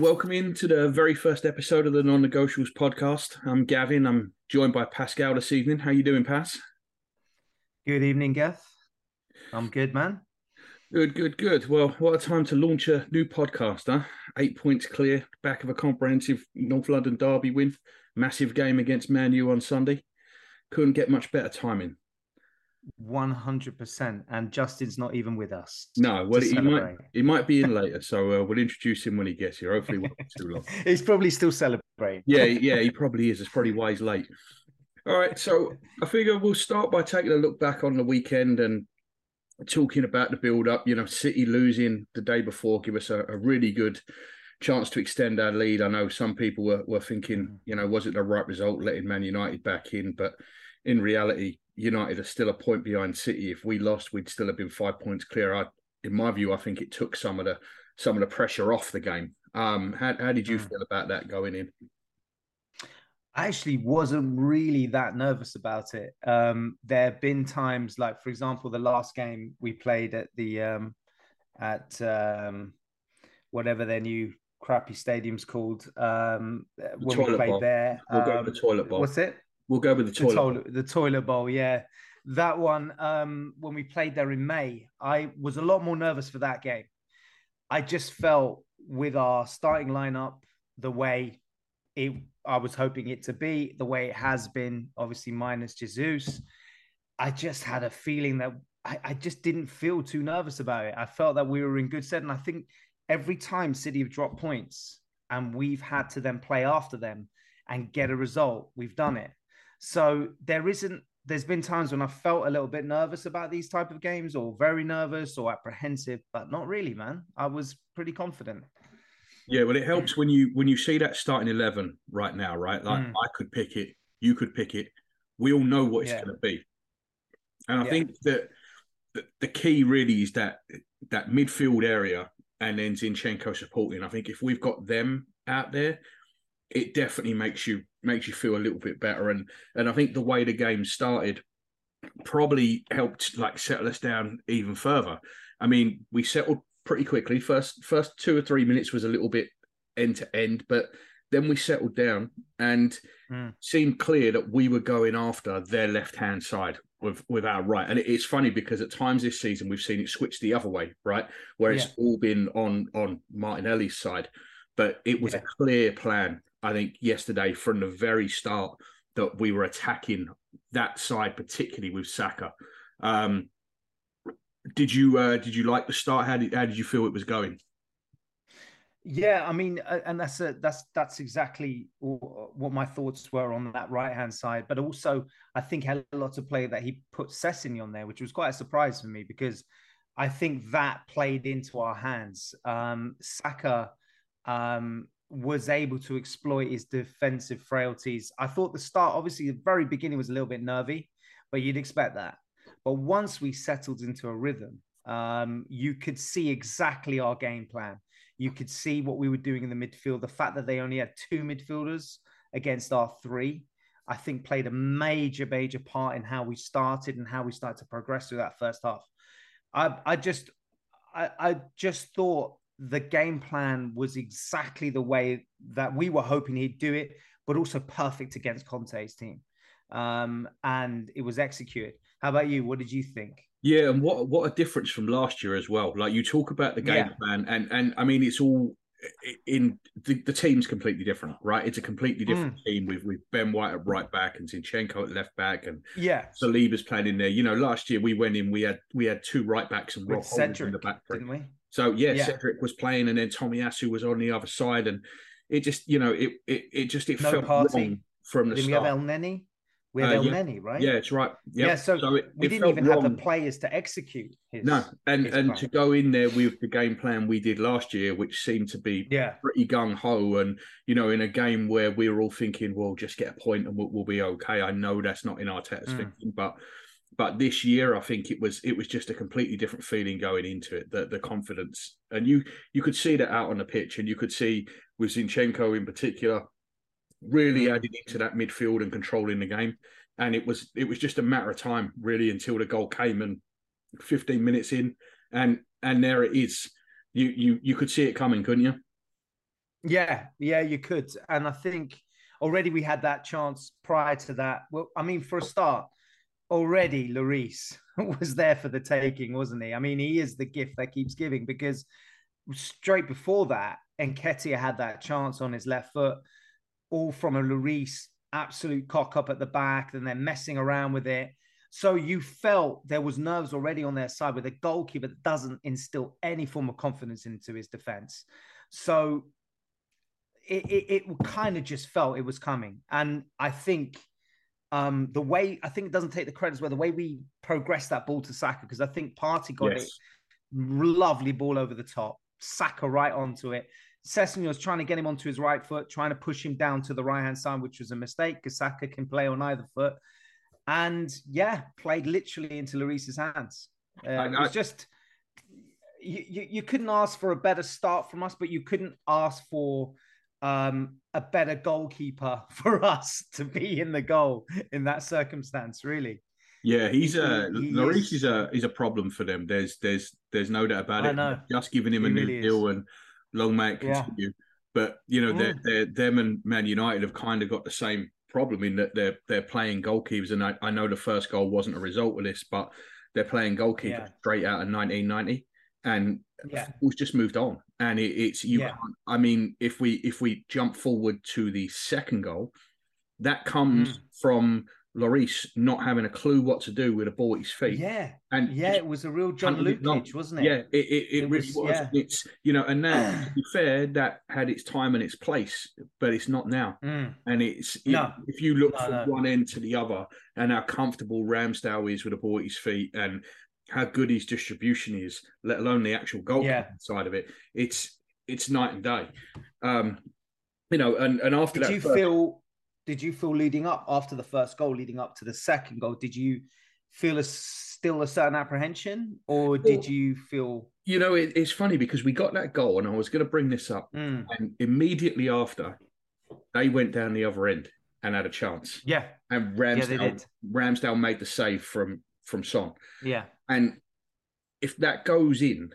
welcome into the very first episode of the Non-Negotiables podcast. I'm Gavin. I'm joined by Pascal this evening. How you doing, Pas? Good evening, Gav. I'm good, man. Good, good, good. Well, what a time to launch a new podcast, huh? Eight points clear, back of a comprehensive North London derby win, massive game against Man U on Sunday. Couldn't get much better timing. One hundred percent, and Justin's not even with us. No, well, he might he might be in later, so uh, we'll introduce him when he gets here. Hopefully, won't too long. he's probably still celebrating. Yeah, yeah, he probably is. It's probably why he's late. All right, so I figure we'll start by taking a look back on the weekend and talking about the build up. You know, City losing the day before give us a, a really good chance to extend our lead. I know some people were, were thinking, mm. you know, was it the right result letting Man United back in? But in reality, United are still a point behind City. If we lost, we'd still have been five points clear. I, in my view, I think it took some of the some of the pressure off the game. Um, how, how did you mm. feel about that going in? I actually wasn't really that nervous about it. Um, there have been times, like for example, the last game we played at the um, at um, whatever their new crappy stadium's called. Um, the when we played bowl. there, we'll go with the toilet bowl. What's it? We'll go with the toilet. The toilet, the toilet bowl, yeah. That one, um, when we played there in May, I was a lot more nervous for that game. I just felt with our starting lineup, the way it I was hoping it to be, the way it has been, obviously minus Jesus. I just had a feeling that I, I, just didn't feel too nervous about it. I felt that we were in good stead. And I think every time City have dropped points and we've had to then play after them and get a result, we've done it. So there isn't. There's been times when I felt a little bit nervous about these type of games, or very nervous, or apprehensive, but not really, man. I was pretty confident. Yeah, well, it helps when you when you see that starting eleven right now, right? Like mm. I could pick it, you could pick it. We all know what it's yeah. going to be, and I yeah. think that the, the key really is that that midfield area and then Zinchenko supporting. I think if we've got them out there, it definitely makes you makes you feel a little bit better. And and I think the way the game started probably helped like settle us down even further. I mean, we settled pretty quickly. First first two or three minutes was a little bit end to end, but then we settled down and mm. seemed clear that we were going after their left hand side with with our right. And it's funny because at times this season we've seen it switch the other way, right? Where it's all been on on Martinelli's side. But it was yeah. a clear plan I think yesterday from the very start that we were attacking that side, particularly with Saka. Um, did you uh, did you like the start? How did how did you feel it was going? Yeah, I mean, and that's a, that's that's exactly what my thoughts were on that right hand side. But also, I think had a lot of play that he put Szczesny on there, which was quite a surprise for me because I think that played into our hands. Um, Saka um, was able to exploit his defensive frailties. I thought the start, obviously, the very beginning was a little bit nervy, but you'd expect that. But once we settled into a rhythm, um, you could see exactly our game plan. You could see what we were doing in the midfield. The fact that they only had two midfielders against our three, I think, played a major, major part in how we started and how we started to progress through that first half. I, I just, I, I just thought the game plan was exactly the way that we were hoping he'd do it, but also perfect against Conte's team. Um, and it was executed. How about you? What did you think? Yeah, and what what a difference from last year as well. Like you talk about the game yeah. plan, and and I mean it's all in the, the team's completely different, right? It's a completely different mm. team with with Ben White at right back and Zinchenko at left back, and yeah, Saliba's playing in there. You know, last year we went in, we had we had two right backs and Rob Cedric, in the back, didn't we? So yeah, yeah, Cedric was playing, and then Tomiyasu was on the other side, and it just you know it it, it just it no felt party. wrong from the Did start. We have El Elneny. We have uh, Elneny, yeah. right? Yeah, it's right. Yep. Yeah, so, so it, we it didn't even wrong. have the players to execute. His, no, and and plan. to go in there with the game plan we did last year, which seemed to be yeah. pretty gung ho, and you know, in a game where we were all thinking, well, just get a point and we'll, we'll be okay. I know that's not in Arteta's mm. thinking, but but this year I think it was it was just a completely different feeling going into it. The the confidence, and you you could see that out on the pitch, and you could see with Zinchenko in particular really mm. adding into that midfield and controlling the game. And it was it was just a matter of time really until the goal came, and 15 minutes in, and and there it is. You you you could see it coming, couldn't you? Yeah, yeah, you could. And I think already we had that chance prior to that. Well, I mean, for a start, already Lloris was there for the taking, wasn't he? I mean, he is the gift that keeps giving because straight before that, Nketiah had that chance on his left foot, all from a Lloris absolute cock up at the back, and then messing around with it. So you felt there was nerves already on their side with a goalkeeper that doesn't instill any form of confidence into his defense. So it, it, it kind of just felt it was coming. And I think um, the way I think it doesn't take the credit as well. the way we progressed that ball to Saka, because I think Partey got yes. it lovely ball over the top, Saka right onto it. Sessegnon was trying to get him onto his right foot, trying to push him down to the right hand side, which was a mistake because Saka can play on either foot. And yeah, played literally into Lloris's hands. Uh, I, I, it was just you, you, you couldn't ask for a better start from us, but you couldn't ask for um, a better goalkeeper for us to be in the goal in that circumstance, really. Yeah, he's a he, Lloris is a is a problem for them. There's there's there's no doubt about it. Know. Just giving him he a new really deal and long may it continue. Yeah. But you know, mm. they're, they're, them and Man United have kind of got the same problem in that they're they're playing goalkeepers, and I, I know the first goal wasn't a result of this, but they're playing goalkeepers yeah. straight out of 1990 and yeah. football's just moved on. And it, it's you. Yeah. I mean, if we if we jump forward to the second goal, that comes mm. from Lloris not having a clue what to do with a ball at his feet. Yeah, and yeah, it was a real John Lukic, wasn't it? Yeah, it, it, it, it really was. was. Yeah. It's you know, and now to be fair, that had its time and its place, but it's not now. Mm. And it's no. if you look no, from no. one end to the other, and how comfortable Ramsdale is with a ball at his feet, and how good his distribution is, let alone the actual goal yeah. side of it. It's it's night and day. Um, you know, and and after did that, you first... feel? Did you feel leading up after the first goal, leading up to the second goal? Did you feel a still a certain apprehension, or did you feel? You know, it, it's funny because we got that goal, and I was going to bring this up, mm. and immediately after, they went down the other end and had a chance. Yeah, and Ramsdale yeah, Ramsdale made the save from from Son. Yeah, and if that goes in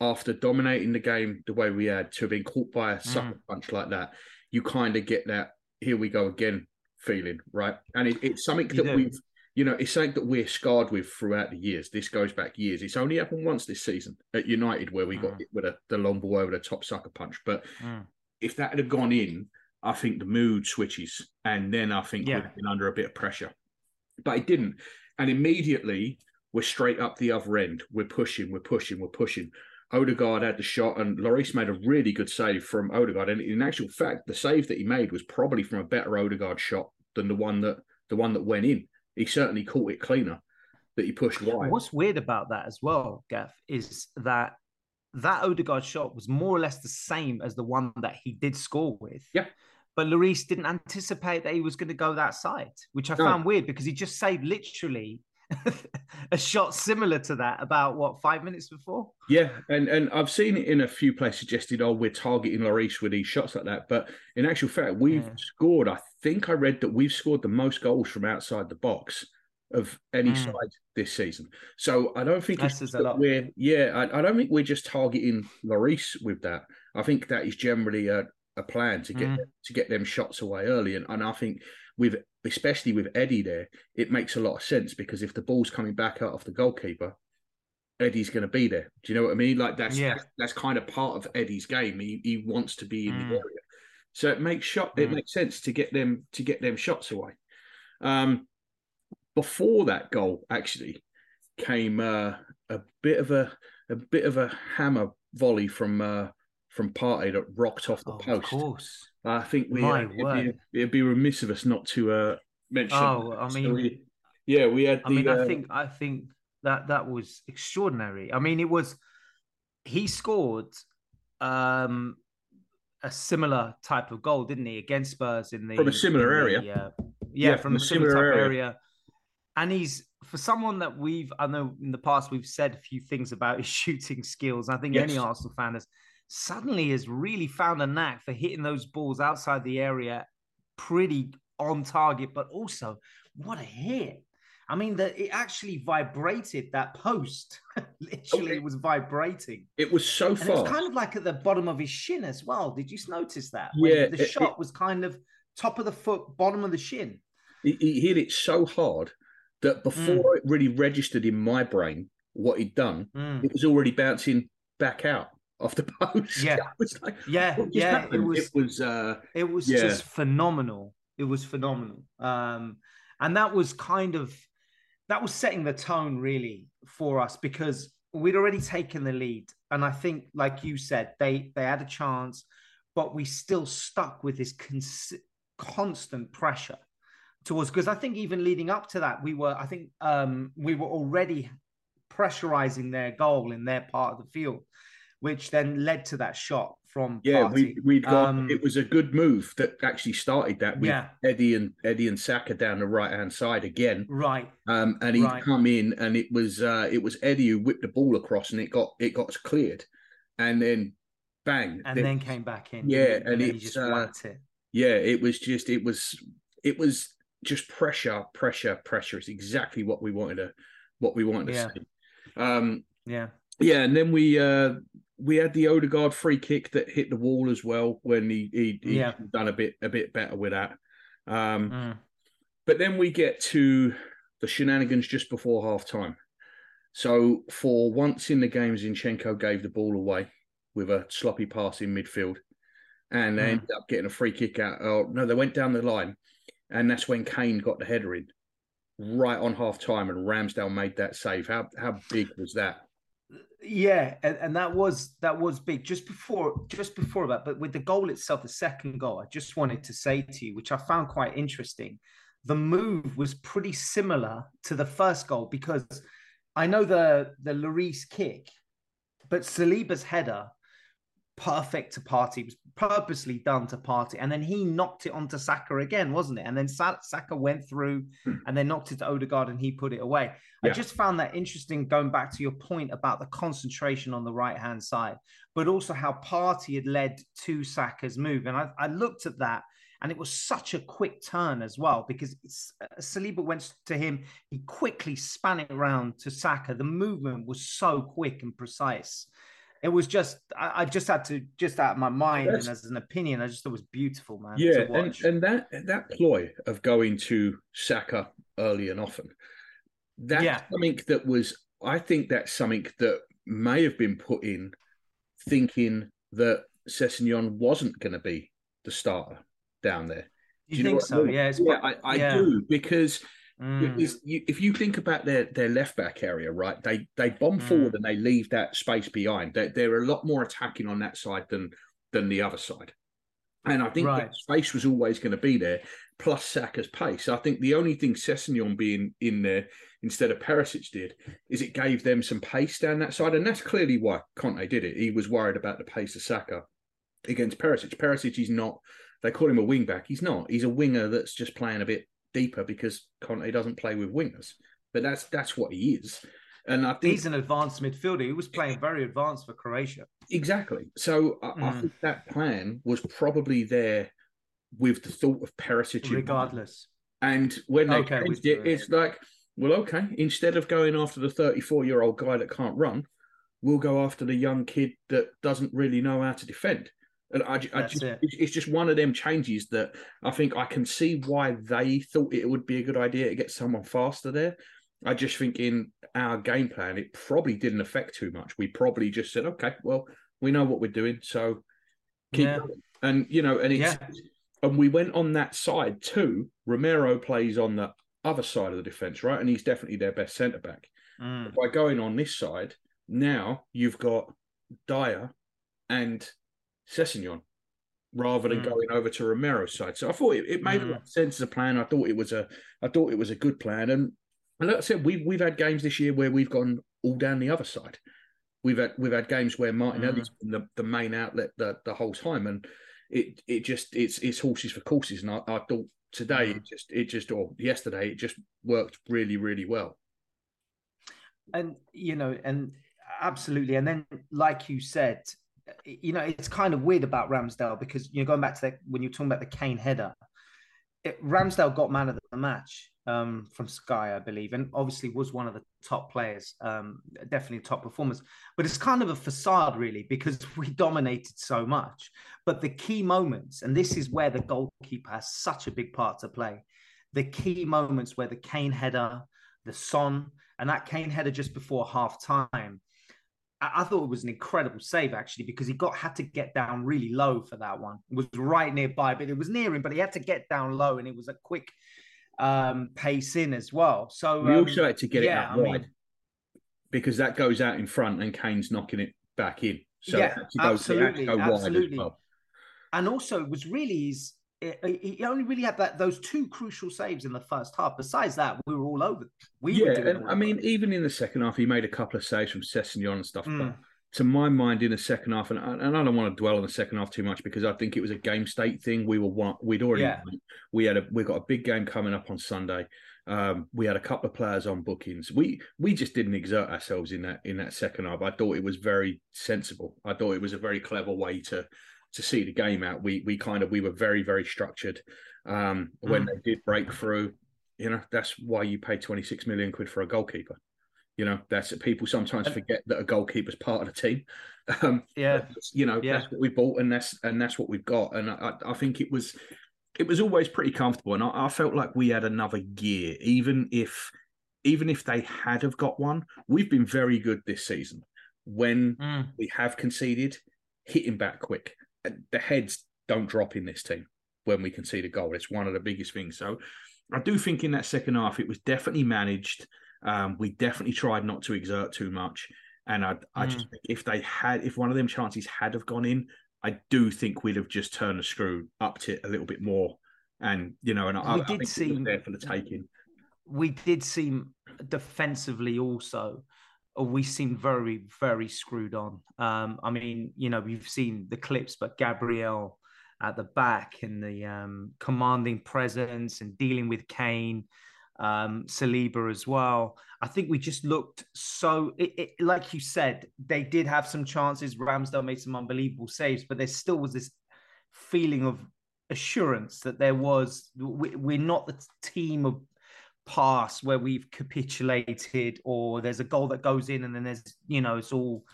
after dominating the game the way we had to have been caught by a sucker mm. punch like that, you kind of get that here we go again feeling, right? And it, it's something that we've, you know, it's something that we're scarred with throughout the years. This goes back years. It's only happened once this season at United where we mm. got hit with a, the long ball over the top sucker punch. But mm. if that had gone in, I think the mood switches, and then I think yeah. we've been under a bit of pressure. But it didn't, and immediately we're straight up the other end. We're pushing, we're pushing, we're pushing. Odegaard had the shot, and Lloris made a really good save from Odegaard. And in actual fact, the save that he made was probably from a better Odegaard shot than the one that the one that went in. He certainly caught it cleaner that he pushed wide. What's weird about that as well, Gaff, is that that Odegaard shot was more or less the same as the one that he did score with. Yeah. But Lloris didn't anticipate that he was going to go that side, which I no. found weird because he just saved literally a shot similar to that about what five minutes before. Yeah, and and I've seen it in a few places suggested, oh, we're targeting Lloris with these shots like that. But in actual fact, we've yeah. scored. I think I read that we've scored the most goals from outside the box of any mm. side this season. So I don't think that we're yeah, I, I, don't think we're just targeting Lloris with that. I think that is generally a, a plan to get mm. to get them shots away early, and, and I think with especially with Eddie there, it makes a lot of sense because if the ball's coming back out of the goalkeeper, Eddie's going to be there. Do you know what I mean? Like that's yeah. that's, kind of part of Eddie's game. He he wants to be in mm. the area, so it makes shot. Mm. It makes sense to get them to get them shots away. Um, before that goal actually came uh, a bit of a a bit of a hammer volley from uh, from Partey that rocked off the oh, post. Of course. I think we uh, it'd, be, it'd, be, remiss of us not to uh, mention. Oh, I mean, so we, yeah, we had. The, I mean, uh, I think I think that that was extraordinary. I mean, it was he scored um, a similar type of goal, didn't he, against Spurs in the from a similar area? The, uh, yeah, yeah, from, from a similar, similar area. area. And he's for someone that we've I know in the past we've said a few things about his shooting skills. I think yes. any Arsenal fan has suddenly has really found a knack for hitting those balls outside the area pretty on target, but also what a hit. I mean, that it actually vibrated that post. Literally, okay. it was vibrating. It was so far. It was kind of like at the bottom of his shin as well. Did you notice that? When yeah, the it, shot it, was kind of top of the foot, bottom of the shin. He, he hit it so hard that before mm. it really registered in my brain what he'd done, mm. it was already bouncing back out off the post. Yeah, like, yeah, yeah. Happened? It was. It was. Uh, it was yeah. just phenomenal. It was phenomenal. Um, and that was kind of that was setting the tone really for us because we'd already taken the lead, and I think, like you said, they they had a chance, but we still stuck with this cons- constant pressure towards because I think even leading up to that, we were I think um, we were already pressurizing their goal in their part of the field which then led to that shot from yeah we we'd got um, it was a good move that actually started that with yeah. Eddie and Eddie and Saka down the right hand side again. Right. Um and he right. come in and it was uh it was Eddie who whipped the ball across and it got it got cleared. And then bang and then, then came back in yeah and, and it just uh, it. yeah it was just it was it was just pressure pressure pressure. It's exactly what we wanted to what we wanted to yeah. see. Um yeah. yeah and then we uh we had the Odegaard free kick that hit the wall as well when he he, he yeah. done a bit a bit better with that. Um, mm. But then we get to the shenanigans just before half time. So for once in the game, Zinchenko gave the ball away with a sloppy pass in midfield, and they mm. ended up getting a free kick out. Oh no, they went down the line, and that's when Kane got the header in right on half time, and Ramsdale made that save. How how big was that? Yeah, and, and that was that was big just before just before that. But with the goal itself, the second goal, I just wanted to say to you, which I found quite interesting. The move was pretty similar to the first goal because I know the the Lloris kick, but Saliba's header perfect to Partey. It was purposely done to Partey. And then he knocked it onto Saka again, wasn't it? And then Saka went through hmm. and then knocked it to Odegaard and he put it away. Yeah. I just found that interesting going back to your point about the concentration on the right hand side, but also how Partey had led to Saka's move. And I, I looked at that. And it was such a quick turn as well because uh, Saliba went to him. He quickly span it around to Saka. The movement was so quick and precise it was just I, I, just had to just out of my mind That's, and as an opinion, I just thought it was beautiful, man. Yeah, and, and that that ploy of going to Saka early and often, that's yeah. something that was I think that's something that may have been put in thinking that Sessegnon wasn't going to be the starter down there. Do you, you think so? I mean? Yeah, yeah, I, I yeah. do because Mm. You, if you think about their, their left back area, right, they they bomb mm. forward and they leave that space behind. They're, they're a lot more attacking on that side than than the other side. And I think right. space was always going to be there, plus Saka's pace. I think the only thing Sessegnon being in there instead of Perisic did is it gave them some pace down that side. And that's clearly why Conte did it. He was worried about the pace of Saka against Perisic. Perisic is not, they call him a wing back. He's not. He's a winger that's just playing a bit deeper because Conte doesn't play with wingers. But that's that's what he is. And I think he's an advanced midfielder. He was playing very advanced for Croatia. Exactly. So I, mm. I think that plan was probably there with the thought of Perisic. Regardless. And when they okay, changed it, it's like, well, okay, instead of going after the 34 year old guy that can't run, we'll go after the young kid that doesn't really know how to defend. And I, I just, it. it's just one of them changes that I think I can see why they thought it would be a good idea to get someone faster there. I just think in our game plan, it probably didn't affect too much. We probably just said, okay, well, we know what we're doing, so keep yeah. going. And you know, and it's yeah. and we went on that side too. Romero plays on the other side of the defense, right? And he's definitely their best centre back. Mm. By going on this side, now you've got Dier and Sessegnon rather than mm. going over to Romero's side. So I thought it, it made mm. a lot of sense as a plan. I thought it was a I thought it was a good plan. And and like I said, we've we've had games this year where we've gone all down the other side. We've had we've had games where Martinelli's mm. been the, the main outlet the, the whole time, and it it just it's it's horses for courses. And I, I thought today mm. it just it just or yesterday it just worked really really well. And you know, and absolutely, and then like you said, you know, it's kind of weird about Ramsdale because you know, going back to that when you're talking about the Kane header, it, Ramsdale got man of the match, um, from Sky, I believe, and obviously was one of the top players, um, definitely top performers. But it's kind of a facade, really, because we dominated so much. But the key moments, and this is where the goalkeeper has such a big part to play. The key moments where the Kane header, the Son, and that Kane header just before half time. I thought it was an incredible save actually because he got had to get down really low for that one. It was right nearby, but it was near him, but he had to get down low, and it was a quick um, pace in as well. So we um, also had to get yeah, it out I wide mean, because that goes out in front and Kane's knocking it back in. So yeah, absolutely, absolutely. Well. And also, it was really his. He only really had that those two crucial saves in the first half. Besides that, we were all over. We yeah, and I mean, even in the second half, he made a couple of saves from Sessegnon and stuff. Mm. But to my mind, in the second half, and, and I don't want to dwell on the second half too much because I think it was a game state thing. We were one, we'd already yeah. we had a we got a big game coming up on Sunday. Um, we had a couple of players on bookings. We we just didn't exert ourselves in that in that second half. I thought it was very sensible. I thought it was a very clever way to to see the game out. We we kind of we were very very structured. Um, when mm. they did break through, you know that's why you pay twenty six million quid for a goalkeeper. You know, that's people sometimes forget that a goalkeeper's part of the team. Um, yeah, you know, yeah. that's what we bought, and that's and that's what we've got. And I, I think it was it was always pretty comfortable, and I, I, felt like we had another gear, even if even if they had have got one. We've been very good this season when mm. we have conceded, hitting back quick. The heads don't drop in this team when we concede a goal. It's one of the biggest things. So I do think in that second half it was definitely managed. Um, we definitely tried not to exert too much. And I, I mm. just think if they had, if one of them chances had have gone in, I do think we'd have just turned the screw, upped it a little bit more. And, you know, and I, we did I seem there for the taking. We did seem defensively also, we seemed very, very screwed on. Um, I mean, you know, we've seen the clips, but Gabriel at the back and the um, commanding presence and dealing with Kane um, Saliba as well. I think we just looked so, it, it, like you said, they did have some chances. Ramsdale made some unbelievable saves, but there still was this feeling of assurance that there was, we, we're not the team of past where we've capitulated or there's a goal that goes in and then there's, you know, it's all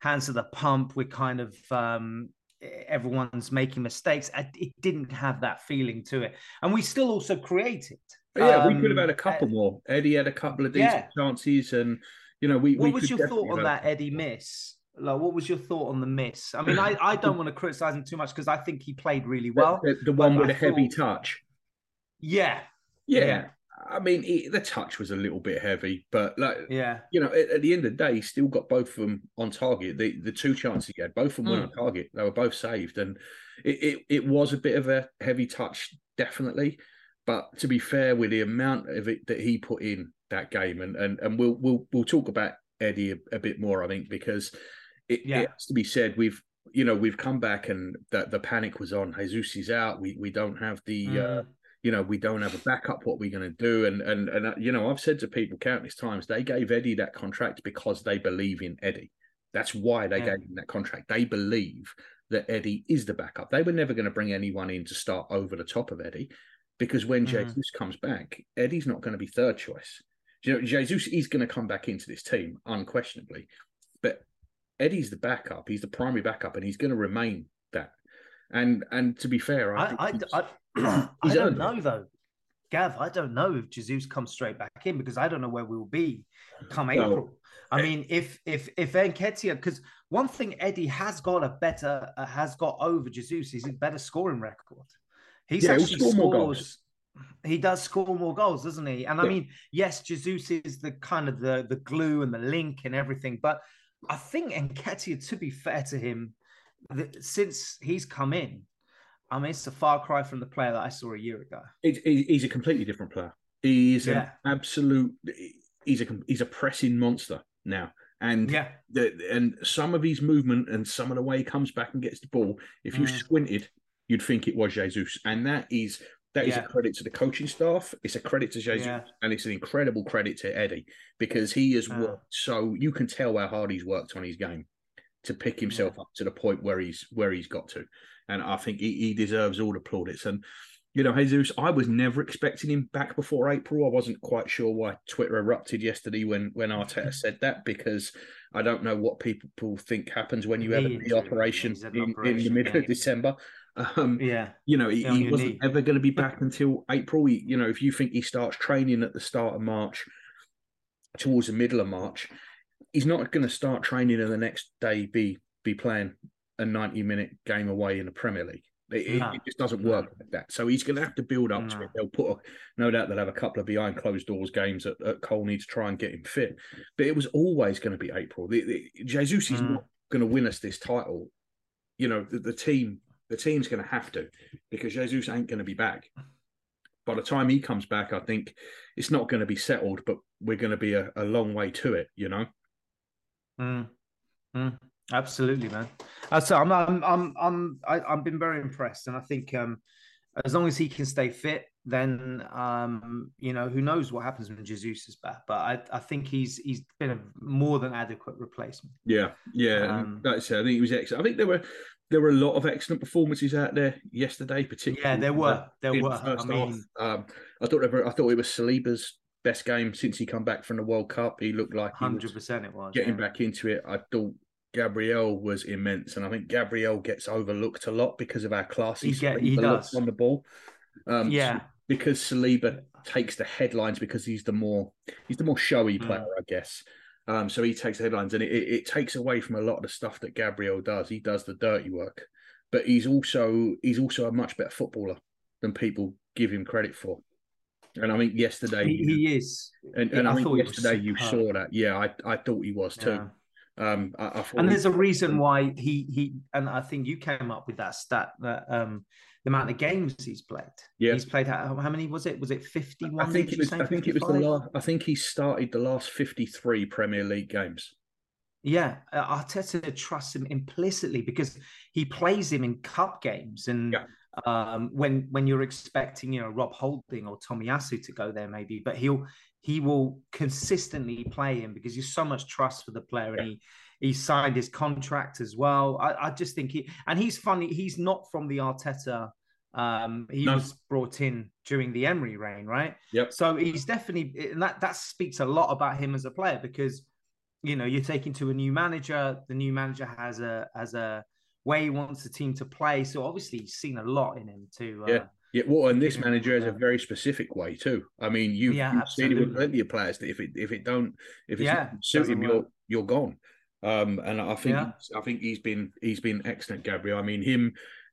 hands to the pump. We're kind of, um, everyone's making mistakes. It didn't have that feeling to it. And we still also created. Yeah, um, we could have had a um, couple uh, more. Eddie had a couple of decent yeah. chances, and you know, we. What we was your thought on that Eddie miss? Like, what was your thought on the miss? I mean, I, I don't want to criticize him too much because I think he played really well. The, the one with a heavy touch. Yeah. Yeah. yeah. I mean, he, the touch was a little bit heavy, but like, yeah, you know, at, at, the end of the day, he still got both of them on target. The the two chances he had, both of them mm. were on target. They were both saved, and it, it, it was a bit of a heavy touch, definitely. But to be fair, with the amount of it that he put in that game, and and, and we'll we'll we'll talk about Eddie a, a bit more, I think, because it, yeah. it, has to be said we've you know we've come back and that the panic was on. Jesus is out. We we don't have the. Mm. Uh, you know, we don't have a backup. What we're going to do, and and and uh, you know, I've said to people countless times, they gave Eddie that contract because they believe in Eddie. That's why they yeah. gave him that contract. They believe that Eddie is the backup. They were never going to bring anyone in to start over the top of Eddie because when mm. Jesus comes back, Eddie's not going to be third choice. You know, Jesus is going to come back into this team unquestionably, but Eddie's the backup. He's the primary backup, and he's going to remain that. And and to be fair, I I, I, I, I don't know though. Gav, I don't know if Jesus comes straight back in because I don't know where we'll be come April. I mean, if if if Nketiah, because one thing Eddie has got a better uh, has got over Jesus is a better scoring record. He's yeah, actually scores. He does score more goals, doesn't he? And yeah. I mean, yes, Jesus is the kind of the the glue and the link and everything, but I think Nketiah, to be fair to him, since he's come in, I mean, it's a far cry from the player that I saw a year ago. It, it, he's a completely different player. He's yeah. an absolute. He's a he's a pressing monster now. And yeah, the, and some of his movement and some of the way he comes back and gets the ball, if you mm. squinted, you'd think it was Jesus, and that is that is yeah. a credit to the coaching staff. It's a credit to Jesus, yeah. and it's an incredible credit to Eddie because he has uh. worked so you can tell how hard he's worked on his game to pick himself yeah. up to the point where he's where he's got to, and I think he, he deserves all the plaudits. And you know, Jesus, I was never expecting him back before April. I wasn't quite sure why Twitter erupted yesterday when when Arteta said that because I don't know what people think happens when you have the operation, in, operation, in, the middle yeah. of December. Um, yeah, you know, he, he wasn't knee. ever going to be back until April. He, you know, if you think he starts training at the start of March, towards the middle of March, he's not going to start training and the next day be be playing a ninety minute game away in the Premier League. It, no. it, just doesn't work like that. So he's going to have to build up no. to it. They'll put, a, no doubt, they'll have a couple of behind closed doors games at, at Colney to try and get him fit. But it was always going to be April. The, the, Jesus is mm. not going to win us this title. You know, the, the team, the team's going to have to because Jesus ain't going to be back. By the time he comes back, I think it's not going to be settled, but we're going to be a, a long way to it. You know. Mm. Mm. Absolutely, man. Uh, so I'm, I'm, I'm, I'm, I, I've been very impressed, and I think um, as long as he can stay fit, then um, you know who knows what happens when Jesus is back. But I, I think he's he's been a more than adequate replacement. Yeah, yeah, um, that's it. I think he was excellent. I think there were there were a lot of excellent performances out there yesterday, particularly. Yeah, there were. There were. I mean, um, I thought I thought it was Saliba's best game since he come back from the World Cup. He looked like hundred percent. It was getting yeah. back into it. I thought Gabriel was immense, and I think Gabriel gets overlooked a lot because of our classy he, get, he does. on the ball. Um, yeah, because Saliba takes the headlines because he's the more he's the more showy hmm. player, mm. I guess. Um, so he takes the headlines, and it, it, it, takes away from a lot of the stuff that Gabriel does. He does the dirty work, but he's also he's also a much better footballer than people give him credit for. And I think yesterday he, he is, and, and I, I think yesterday you saw that. Yeah, I, I thought he was too. Yeah. Um, I, I and there's a reason why he he and I think you came up with that stat that um, the amount of games he's played. Yeah, he's played how, how many was it? Was it fifty one? I think it was. I think 55? it was the last. I think he started the last fifty three Premier League games. Yeah, uh, Arteta trusts him implicitly because he plays him in cup games, and yeah. um, when when you're expecting, you know, Rob Holding or Tomiyasu to go there, maybe, but he'll he will consistently play him because he's so much trust for the player yeah. and he he signed his contract as well. I, I, just think he and he's funny. He's not from the Arteta. Um, he no. was brought in during the Emery reign, right? Yep. So he's definitely and that that speaks a lot about him as a player because you know you're taking to a new manager. The new manager has a has a way he wants the team to play. So obviously he's seen a lot in him to uh, yeah. Yeah, well, and this manager has a very specific way too. I mean, you, yeah, you've seen it with plenty of players that if it if it don't if it's yeah, suit him, you're you're gone. Um, and I think yeah. I think he's been he's been excellent, Gabriel. I mean, him,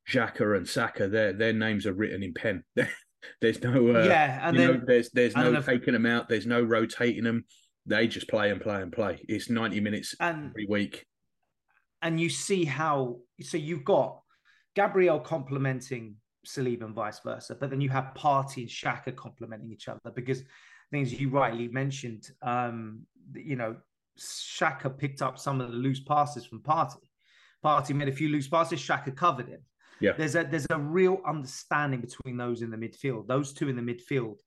Xhaka, and Saka, their their names are written in pen. there's no uh, yeah, and then, know, there's there's no taking them out. There's no rotating them. They just play and play and play. It's ninety minutes and, every week. And you see how so you've got Gabriel complementing Saliba and vice versa. But then you have Partey and Xhaka complementing each other because things you rightly mentioned, um, you know, Xhaka picked up some of the loose passes from Partey. Partey made a few loose passes, Xhaka covered him. Yeah. There's a there's a real understanding between those in the midfield. Those two in the midfield.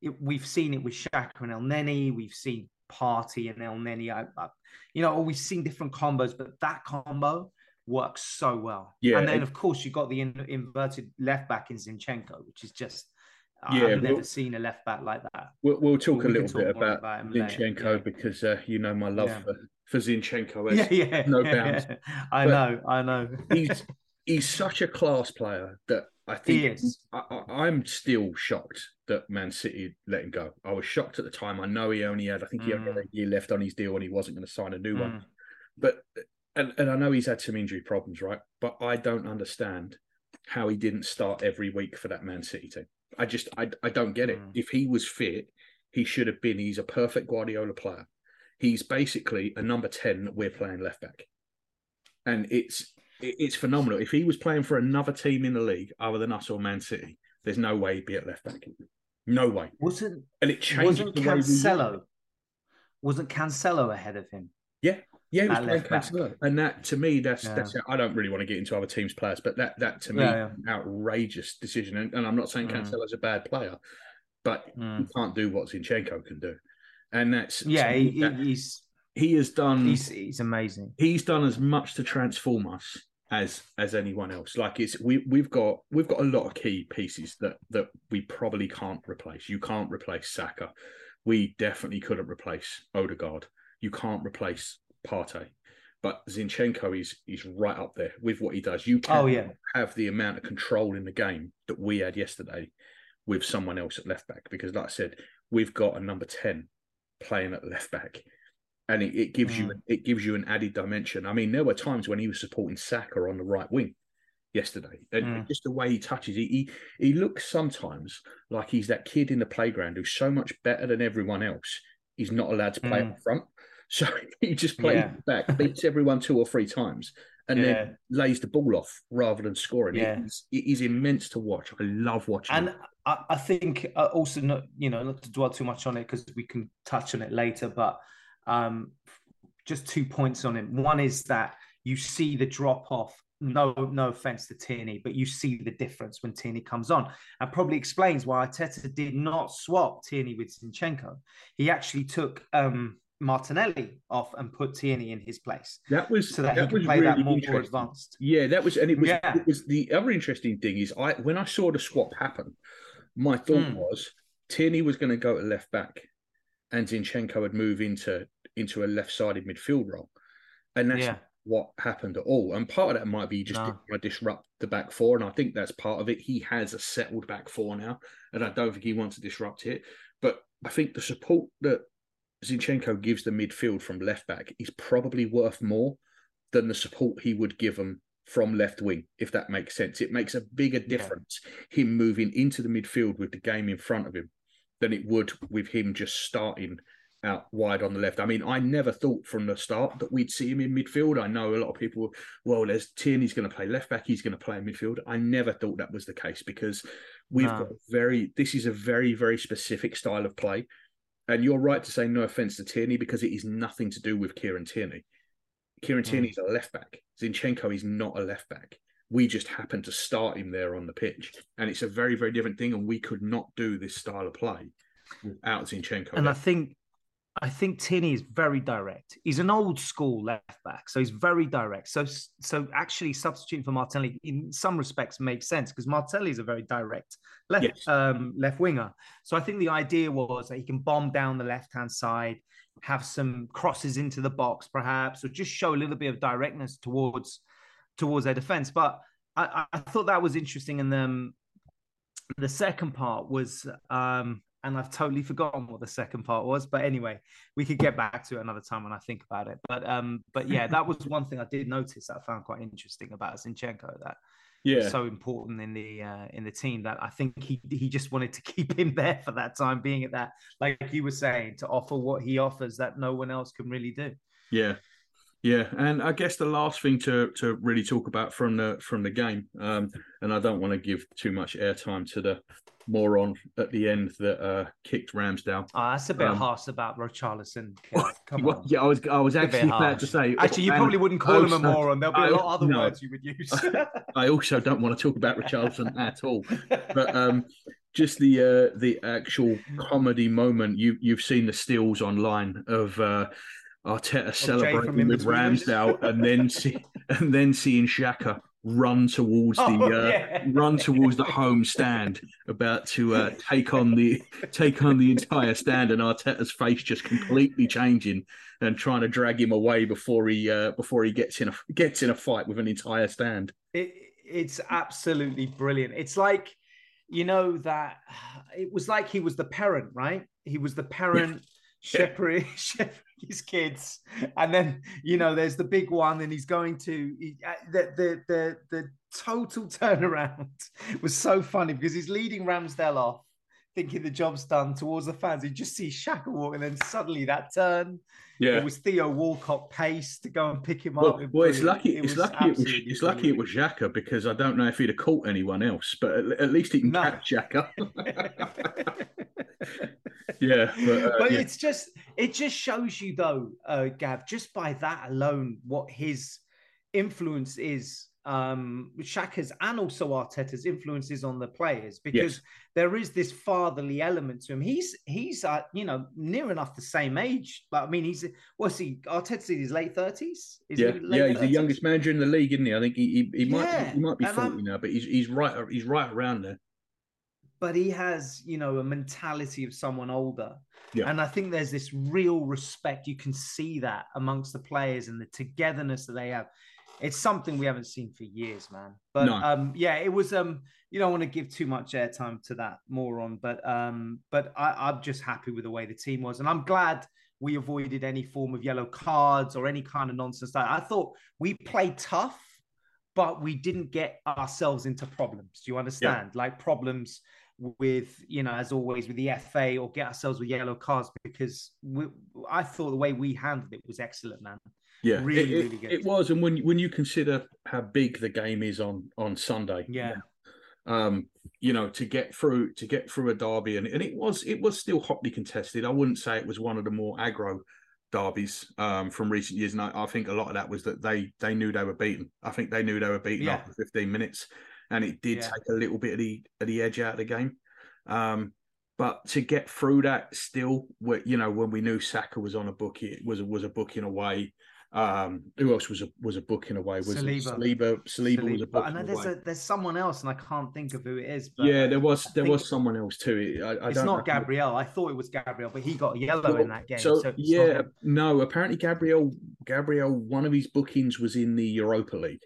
It, we've seen it with Xhaka and Elneny. We've seen Partey and Elneny. I, I, you know, we've seen different combos, but that combo works so well. Yeah, and then of course you got the in, inverted left back in Zinchenko, which is just yeah, I've never we'll, seen a left back like that. We'll, we'll talk we a little bit about, about Zinchenko yeah. because uh, you know my love yeah. for, for Zinchenko. Yeah, yeah, no bounds. I but know, I know. he's he's such a class player that I think I, am still shocked that Man City let him go. I was shocked at the time. I know he only had, I think he mm. only had a year left on his deal and he wasn't going to sign a new mm. one. But and, and I know he's had some injury problems, right? But I don't understand how he didn't start every week for that Man City team. I just I, I don't get it. Mm. If he was fit, he should have been. He's a perfect Guardiola player. He's basically a number ten that we're playing left back, and it's it's phenomenal. If he was playing for another team in the league other than us or Man City, there's no way he'd be at left back. No way. Wasn't and it changed wasn't Cancelo? Wasn't Cancelo ahead of him? Yeah, yeah, he was playing and that to me, that's yeah. that's. I don't really want to get into other teams' players, but that that to me, yeah, yeah. outrageous decision. And, and, I'm not saying mm. Cancelo's a bad player, but mm. he can't do what Zinchenko can do, and that's yeah, he, that, he's he has done. He's, he's amazing. He's done as much to transform us as as anyone else. Like it's we we've got we've got a lot of key pieces that that we probably can't replace. You can't replace Saka. We definitely couldn't replace Odegaard. You can't replace Partey. But Zinchenko is is right up there with what he does. You can't oh, yeah. have the amount of control in the game that we had yesterday with someone else at left back because, like I said, we've got a number ten playing at left back and it, it gives mm. you it gives you an added dimension. I mean, there were times when he was supporting Saka on the right wing yesterday, and mm. just the way he touches, he, he he looks sometimes like he's that kid in the playground who's so much better than everyone else. He's not allowed to play mm. up front, so he just plays yeah. back, beats everyone two or three times, and yeah. then lays the ball off rather than scoring. Yeah. It is, it is immense to watch. I love watching. And I, I think uh, also not you know not to dwell too much on it because we can touch on it later, but um, just two points on it. One is that you see the drop off. No, no offense to Tierney, but you see the difference when Tierney comes on, and probably explains why Arteta did not swap Tierney with Zinchenko. He actually took um, Martinelli off and put Tierney in his place. That was so that, that he could play really that more, more, advanced. Yeah, that was, and it was. Yeah. It was the other interesting thing is I when I saw the swap happen, my thought mm. was Tierney was going to go to left back, and Zinchenko would move into into a left-sided midfield role, and that's yeah. what happened at all. And part of that might be just no. to disrupt the back four, and I think that's part of it. He has a settled back four now, and I don't think he wants to disrupt it. But I think the support that Zinchenko gives the midfield from left back is probably worth more than the support he would give them from left wing, if that makes sense. It makes a bigger difference yeah. him moving into the midfield with the game in front of him than it would with him just starting out wide on the left. I mean, I never thought from the start that we'd see him in midfield. I know a lot of people, well, there's Tierney's going to play left back, he's going to play in midfield. I never thought that was the case because we've no. got very, this is a very, very specific style of play. And you're right to say no offense to Tierney because it is nothing to do with Kieran Tierney. Kieran mm. Tierney's a left back. Zinchenko is not a left back. We just happen to start him there on the pitch. And it's a very, very different thing. And we could not do this style of play without Zinchenko. And. I think I think Tierney is very direct. He's an old school left back, so he's very direct. So, so actually substituting for Martinelli in some respects makes sense because Martinelli is a very direct left yes. um, left winger. So I think the idea was that he can bomb down the left hand side, have some crosses into the box, perhaps, or just show a little bit of directness towards towards their defense. But I, I thought that was interesting. And then the second part was um, and I've totally forgotten what the second part was. But anyway, we could get back to it another time when I think about it. But um, but yeah, that was one thing I did notice that I found quite interesting about Zinchenko that yeah so important in the uh, in the team that I think he he just wanted to keep him there for that time being at that like you were saying to offer what he offers that no one else can really do. Yeah. Yeah, and I guess the last thing to to really talk about from the from the game, um, and I don't want to give too much airtime to the moron at the end that uh, kicked Ramsdale. Oh, that's a bit um, harsh about Richarlison. Yeah, come on. Yeah, I was I was actually glad to say. Actually, you probably wouldn't call also, him a moron. There'll be I, a lot of other no, words you would use. I also don't want to talk about Richarlison at all. But um, just the uh, the actual comedy moment you you've seen the stills online of. Uh, Arteta celebrating with Ramsdale, and then see, and then seeing Xhaka run towards the oh, uh, yeah. run towards the home stand, about to uh, take on the take on the entire stand, and Arteta's face just completely changing and trying to drag him away before he uh, before he gets in a gets in a fight with an entire stand. It, it's absolutely brilliant. It's like you know that it was like he was the parent, right? He was the parent shepherding, shepherding his kids, and then you know there's the big one, and he's going to he, uh, the, the the the total turnaround was so funny because he's leading Ramsdale off, thinking the job's done towards the fans. He just sees Xhaka walk, and then suddenly that turn. Yeah, it was Theo Walcott pace to go and pick him well, up. Well, it's lucky. It it's lucky. It was, it's lucky it was Xhaka because I don't know if he'd have caught anyone else, but at, at least he can no. catch Xhaka. yeah, but, uh, but yeah. it's just it just shows you though, uh, Gav, just by that alone, what his influence is um, Xhaka's and also Arteta's influences on the players because yes. there is this fatherly element to him. He's he's uh, you know near enough the same age, but I mean he's what's he? Arteta's in his late thirties. Yeah, he yeah, he's 30s? the youngest manager in the league, isn't he? I think he he, he might yeah. he might be and 40 I'm, now, but he's he's right he's right around there. But he has you know a mentality of someone older. Yeah. And I think there's this real respect. You can see that amongst the players and the togetherness that they have it's something we haven't seen for years, man. But no. um, yeah, it was um, you don't want to give too much airtime to that moron, but um, but I, I'm just happy with the way the team was, and I'm glad we avoided any form of yellow cards or any kind of nonsense. That I thought we played tough, but we didn't get ourselves into problems. Do you understand? Yeah. Like problems with you know as always with the FA or get ourselves with yellow cards because we, I thought the way we handled it was excellent, man. Yeah, really, it, really good. It was, and when when you consider how big the game is on on Sunday, yeah, um, you know, to get through to get through a derby, and, and it was it was still hotly contested. I wouldn't say it was one of the more aggro derbies um, from recent years, and I, I, think a lot of that was that they they knew they were beaten. I think they knew they were beaten yeah. after 15 minutes, and it did yeah. take a little bit of the of the edge out of the game. Um, but to get through that still, you know, when we knew Saka was on a bookie, it was was a booking away. Um, who else was a was a booking away? Was Saliba. Saliba, Saliba, Saliba was a booking I know there's away. a, there's someone else, and I can't think of who it is. yeah, there was there was someone else too. I, I it's not Gabriel. I thought it was Gabriel, but he got a yellow well, in that game. So, so yeah, no. Apparently, Gabriel Gabriel one of his bookings was in the Europa League,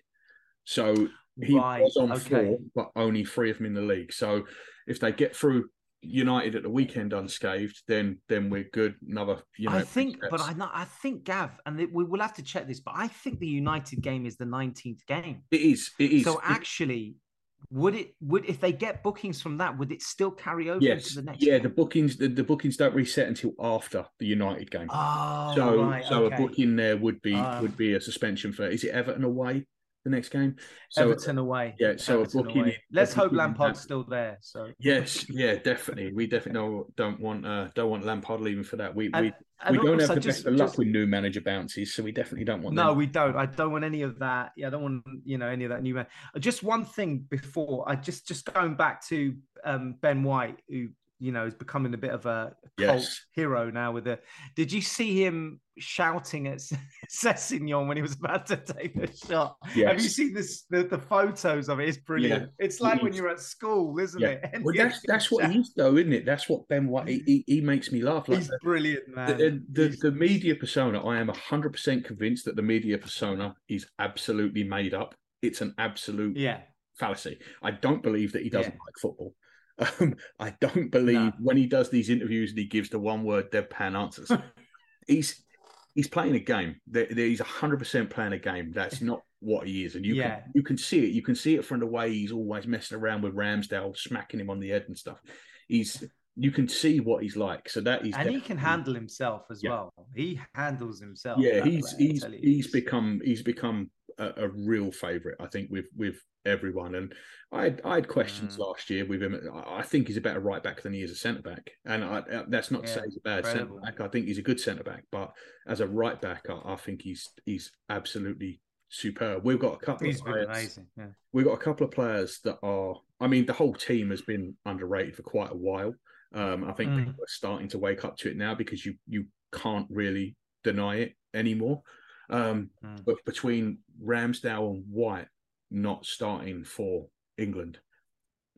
so he right. was on okay. four, but only three of them in the league. So if they get through United at the weekend unscathed, then then we're good. Another, you know. I think, but I I think Gav, and we will have to check this, but I think the United game is the nineteenth game. It is. It is. So actually, would it would if they get bookings from that, would it still carry over yes. to the next? Yeah, game? the bookings the, the, bookings don't reset until after the United game. Oh, so right, so okay. a booking there would be um, would be a suspension for. Is it Everton away? The next game. So, Everton away. Yeah, so Everton a booking. Away. Let's hope Lampard's still there. So yes, yeah, definitely. We definitely don't, want uh, don't want Lampard leaving for that. We and, we, and we don't have the just, best of luck with new manager bounces, so we definitely don't want. No, them. we don't. I don't want any of that. Yeah, I don't want you know any of that new man. Just one thing before I just just going back to um, Ben White, who you know, is becoming a bit of a cult yes. hero now. With the, did you see him shouting at Sessegnon when he was about to take the shot? Yes. Have you seen this? The, the photos of it? it is brilliant. Yeah. It's like when you're at school, isn't yeah. it? And well, that's that's what he is, though, isn't it? That's what Ben White. He, he makes me laugh. Like He's brilliant, man. The, the, the media persona. I am hundred percent convinced that the media persona is absolutely made up. It's an absolute yeah fallacy. I don't believe that he doesn't yeah. like football. Um, I don't believe no. when he does these interviews and he gives the one word deadpan answers. he's he's playing a game. He's hundred percent playing a game. That's not what he is, and you yeah. can you can see it. You can see it from the way he's always messing around with Ramsdale, smacking him on the head and stuff. He's you can see what he's like. So that is, and he can handle himself as yeah. well. He handles himself. Yeah, he's he's he's become he's become a, a real favourite. I think with with everyone. And I had, I had questions mm. last year with him. I think he's a better right back than he is a centre back, and I, uh, that's not to say he's a bad centre back. I think he's a good centre back, but as a right back, I, I, think he's he's absolutely superb. We've got a couple he's of players. Yeah. We've got a couple of players that are. I mean, the whole team has been underrated for quite a while. Um, I think mm. people are starting to wake up to it now because you you can't really deny it anymore. Um, mm. But between Ramsdale and White, not starting for England.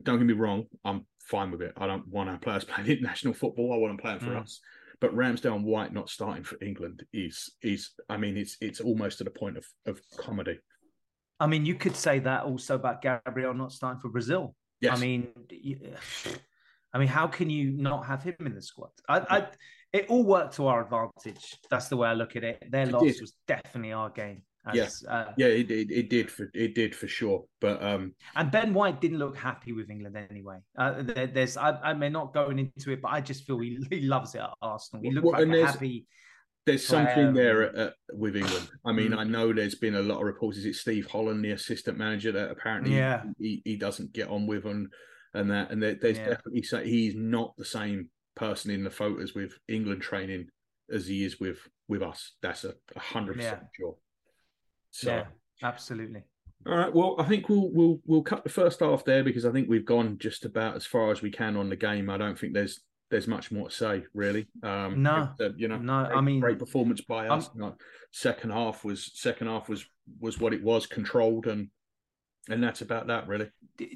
Don't get me wrong, I'm fine with it. I don't want our players playing international football. I want them playing for mm. us. But Ramsdale and White not starting for England is is I mean it's it's almost to the point of of comedy. I mean, you could say that also about Gabriel not starting for Brazil. Yes. I mean, I mean, how can you not have him in the squad? I, I it all worked to our advantage. That's the way I look at it. Their it loss did. was definitely our game. As, yeah, uh, yeah, it, it, it, did for it did for sure. But um, and Ben White didn't look happy with England anyway. Uh, there, there's I, I may not going into it, but I just feel he, he loves it at Arsenal. He looks well, like a happy. There's something there at, with England. I mean, mm. I know there's been a lot of reports. Is it Steve Holland, the assistant manager, that apparently yeah. he, he doesn't get on with and and that and there, there's yeah. definitely he's not the same person in the photos with England training as he is with with us. That's a hundred percent sure. So, yeah, absolutely. All right. Well, I think we'll we'll we'll cut the first half there because I think we've gone just about as far as we can on the game. I don't think there's there's much more to say really. Um, no, you know, no. Great, I mean, great performance by us. second half was second half was was what it was, controlled, and and that's about that really.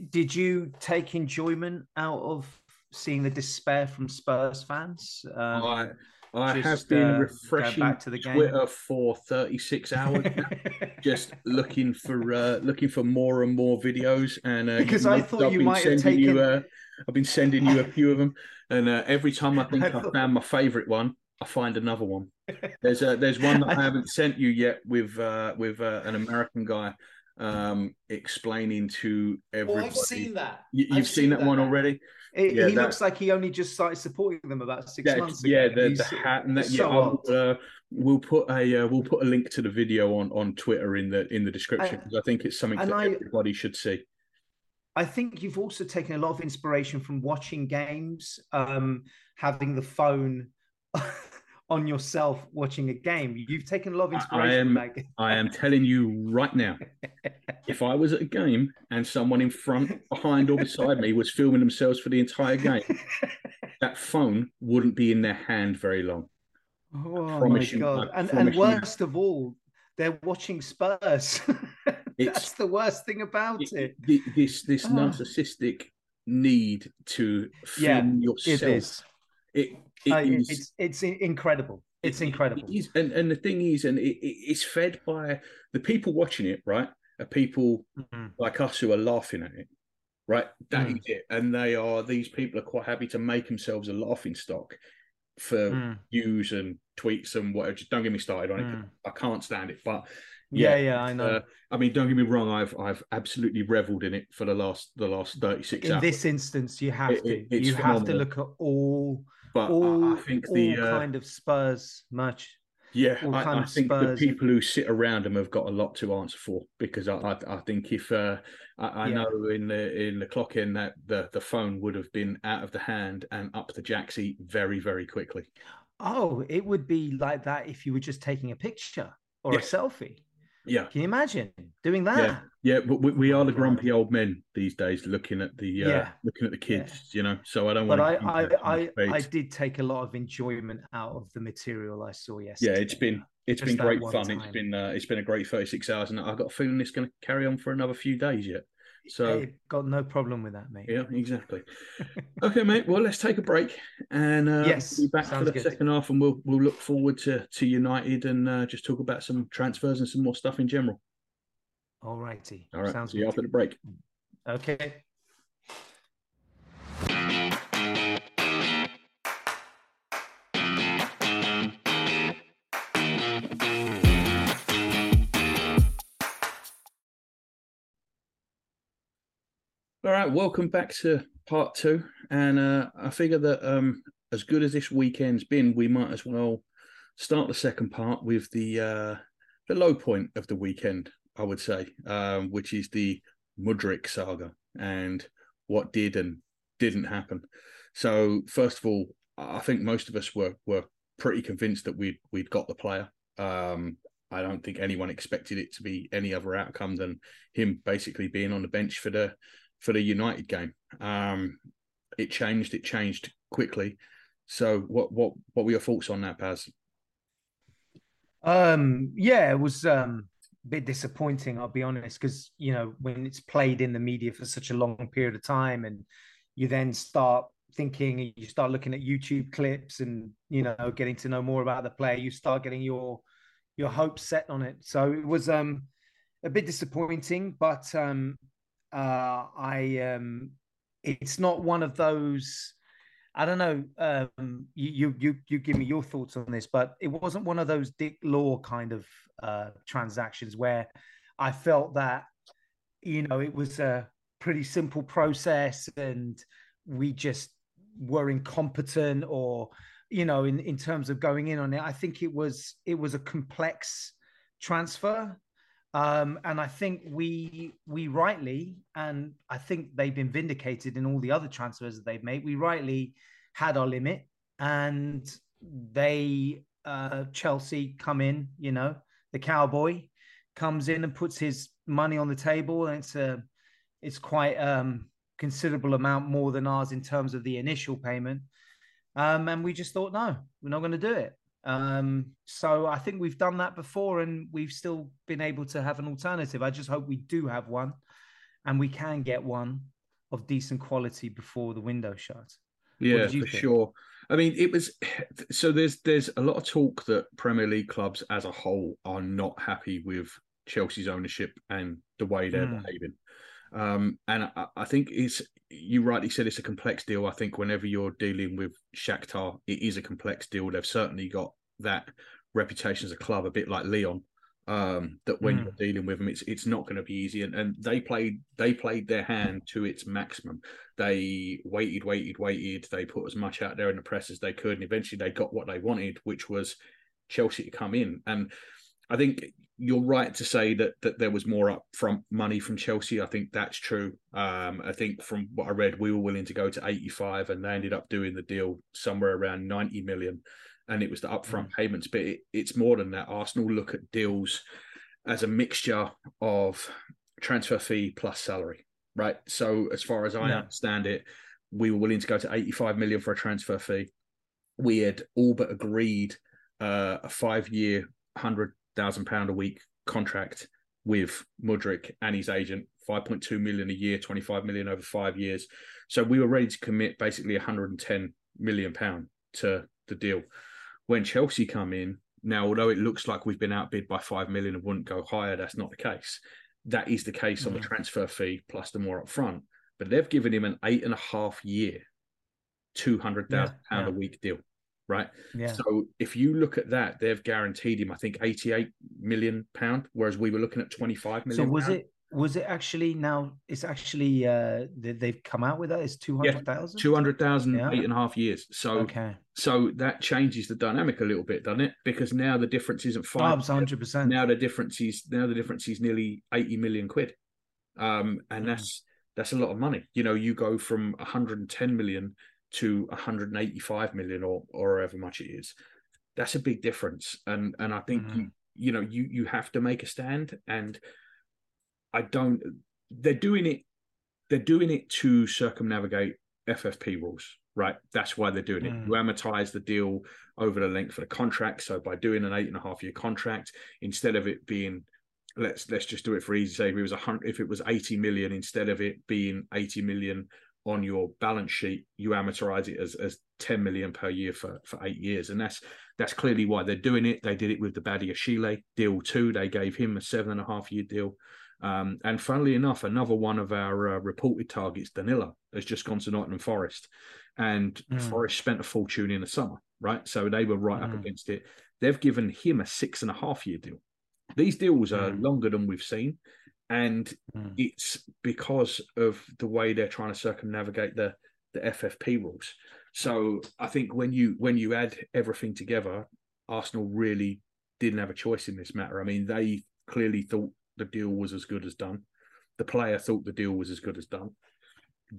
Did you take enjoyment out of seeing the despair from Spurs fans? Um, I I have been uh, refreshing back to the Twitter game. for 36 hours, just looking for uh, looking for more and more videos. And uh, because I thought I've you might have taken. You, uh, I've been sending you a few of them, and uh, every time I think I have found my favourite one, I find another one. There's a, there's one that I haven't sent you yet with uh, with uh, an American guy um, explaining to everybody. Oh, I've seen that. You, have seen, seen, that, that one already. It, yeah, he that, looks like he only just started supporting them about six yeah, months ago. Yeah, the, the hat and that. So yeah, uh, we'll put a uh, we'll put a link to the video on on Twitter in the in the description because I, I, think it's something that I, everybody should see. I think you've also taken a lot of inspiration from watching games, um, having the phone on yourself watching a game. You've taken a lot of inspiration. I am, I am telling you right now, if I was at a game and someone in front, behind, or beside me was filming themselves for the entire game, that phone wouldn't be in their hand very long. Oh my god! and and worst you. of all, they're watching Spurs. That's the worst thing about it. it. This this oh. narcissistic need to film yeah, yourself. It is. It it uh, is, it's it's incredible. It's it, incredible. It is, and and the thing is, and it, it's fed by the people watching it, right? Are people mm-hmm. like us who are laughing at it, right? That mm. is it. And they are these people are quite happy to make themselves a laughing stock for mm. views and tweets and whatever. Just don't get me started on mm. it. I can't stand it. But yeah, yeah, yeah I know. Uh, I mean, don't get me wrong. I've I've absolutely revelled in it for the last the last thirty six. In hours. this instance, you have it, to. It, you phenomenal. have to look at all but all, I think the uh, kind of Spurs match. Yeah, I, I think the people who sit around them have got a lot to answer for because I, I, I think if uh, I, I yeah. know in the in the clock in that the the phone would have been out of the hand and up the jack seat very very quickly. Oh, it would be like that if you were just taking a picture or a selfie. Yeah. Can you imagine doing that? Yeah, yeah but we, we are the grumpy old men these days, looking at the uh, yeah. looking at the kids. Yeah. You know, so I don't. But I I I, I, did take a lot of enjoyment out of the material I saw yesterday. Yeah, it's been it's Just been great fun. Time. It's been uh, it's been a great thirty six hours, and I've got a feeling it's going to carry on for another few days yet. So hey, got no problem with that, mate. Yeah, exactly. okay, mate. Well, let's take a break and uh, yes, be back for the good. second half, and we'll we'll look forward to to United and uh, just talk about some transfers and some more stuff in general. All righty. All right. Sounds See good. you after the break. Okay. All right, welcome back to part two. And uh, I figure that um, as good as this weekend's been, we might as well start the second part with the uh, the low point of the weekend, I would say, um, which is the Mudryk saga and what did and didn't happen. So, first of all, I think most of us were were pretty convinced that we'd we'd got the player. Um, I don't think anyone expected it to be any other outcome than him basically being on the bench for the for the United game. Um, it changed. It changed quickly. So, what what what were your thoughts on that, Paz? Um, yeah, it was um, a bit disappointing. I'll be honest, because you know when it's played in the media for such a long period of time, and you then start thinking, you start looking at YouTube clips, and you know getting to know more about the player, you start getting your your hopes set on it. So it was um, a bit disappointing, but um, uh, I um, it's not one of those. I don't know. Um, you you you give me your thoughts on this, but it wasn't one of those Dick Law kind of uh, transactions where I felt that you know it was a pretty simple process and we just were incompetent or you know in in terms of going in on it. I think it was it was a complex transfer um, and I think we we rightly, and I think they've been vindicated in all the other transfers that they've made. We rightly had our limit, and they uh, Chelsea come in. You know, the cowboy comes in and puts his money on the table, and it's a it's quite um considerable amount more than ours in terms of the initial payment. Um, and we just thought, no, we're not going to do it. Um, so I think we've done that before, and we've still been able to have an alternative. I just hope we do have one, and we can get one of decent quality before the window shuts. Yeah, for think? sure. I mean, it was so. There's there's a lot of talk that Premier League clubs as a whole are not happy with Chelsea's ownership and the way they're mm. behaving. Um, and I, I, think it's you rightly said it's a complex deal. I think whenever you're dealing with Shakhtar, it is a complex deal. They've certainly got that reputation as a club, a bit like Lyon. Um, that when mm. you're dealing with them, it's it's not going to be easy. And, and they played they played their hand to its maximum. They waited, waited, waited. They put as much out there in the press as they could, and eventually they got what they wanted, which was Chelsea to come in. And I think you're right to say that that there was more upfront money from Chelsea. I think that's true. Um, I think from what I read, we were willing to go to 85, and they ended up doing the deal somewhere around 90 million, and it was the upfront mm. payments. But it, it's more than that. Arsenal look at deals as a mixture of transfer fee plus salary, right? So as far as I yeah. understand it, we were willing to go to 85 million for a transfer fee. We had all but agreed uh, a five-year, hundred thousand pound a week contract with Mudryk and his agent, 5.2 million a year, 25 million over five years. So we were ready to commit basically 110 million pound to the deal. When Chelsea come in, now although it looks like we've been outbid by five million and wouldn't go higher, that's not the case. That is the case mm-hmm. on the mm. transfer fee plus the more upfront. But they've given him an eight and a half year, two hundred thousand yeah, pound yeah. a week deal right? Yeah. So if you look at that, they've guaranteed him, I think, eighty-eight million pound, whereas we were looking at twenty-five million. So was pound. it? Was it actually now? It's actually uh they've come out with that. It's two hundred thousand. Yeah, two hundred thousand, yeah. eight and a half years. So okay. So that changes the dynamic a little bit, doesn't it? Because now the difference isn't five. hundred percent. Now the difference is now the difference is nearly eighty million quid, um, and mm. that's that's a lot of money. You know, you go from one hundred and ten million to 185 million or or however much it is that's a big difference. And and i think mm-hmm. you you know you you have to make a stand. And i don't they're doing it they're doing it to circumnavigate ffp rules right? That's why they're doing mm. it you amortize the deal over the length of the contract. So by doing an eight and a half year contract instead of it being let's let's just do it for easy say if it was a hundred if it was 80 million instead of it being 80 million on your balance sheet, you amortize it as, as 10 million per year for, for eight years. And that's that's clearly why they're doing it. They did it with the Badiashile deal too. They gave him a seven and a half year deal. Um, and funnily enough, another one of our uh, reported targets, Danilo, has just gone to Nottingham Forest. And mm. Forest spent a fortune in the summer, right? So they were right mm. up against it. They've given him a six and a half year deal. These deals are mm. longer than we've seen and mm. it's because of the way they're trying to circumnavigate the the FFP rules. So I think when you when you add everything together, Arsenal really didn't have a choice in this matter. I mean, they clearly thought the deal was as good as done. The player thought the deal was as good as done.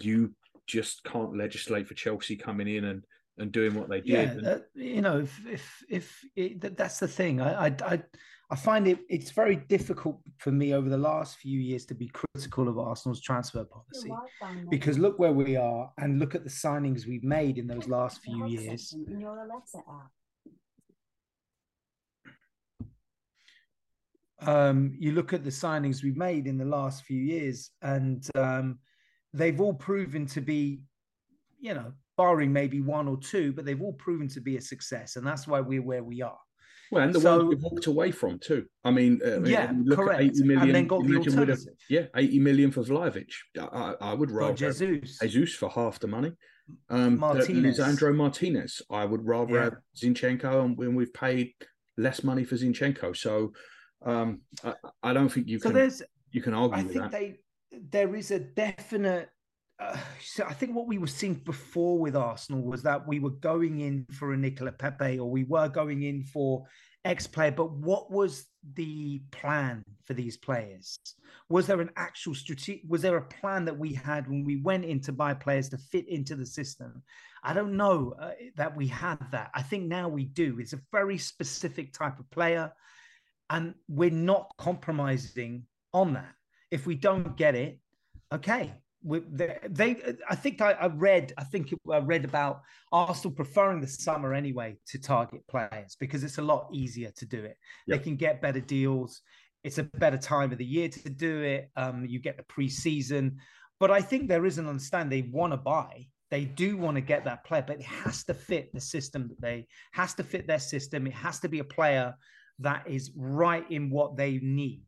You just can't legislate for Chelsea coming in and and doing what they did. Yeah, that, you know, if if if it, that's the thing, I I. I I find it it's very difficult for me over the last few years to be critical of Arsenal's transfer policy because look where we are and look at the signings we've made in those last few years. Um, you look at the signings we've made in the last few years, and um, they've all proven to be, you know, barring maybe one or two, but they've all proven to be a success, and that's why we're where we are. Well, and the so, ones we walked away from too. I mean, uh, yeah, correct. 80 million, and then got the alternative. Have, yeah, 80 million for Vlahovic. I, I would rather Jesus. Jesus for half the money. Um, Martinez. Lisandro Martinez. I would rather yeah. have Zinchenko and when we've paid less money for Zinchenko. So um, I, I, don't think you so can you can argue I think that. They, there is a definite uh, so I think what we were seeing before with Arsenal was that we were going in for a Nicola Pepe or we were going in for X player, but what was the plan for these players? Was there an actual strategic? Was there a plan that we had when we went in to buy players to fit into the system? I don't know uh, that we had that. I think now we do. It's a very specific type of player, and we're not compromising on that. If we don't get it, okay. They, they, I think I, I read, I think it, I read about Arsenal preferring the summer anyway to target players because it's a lot easier to do it. They can get better deals. It's a better time of the year to do it. Um, you get the preseason, but I think there is an understanding they want to buy they do want to get that player, but it has to fit the system that they has to fit their system. It has to be a player that is right in what they need.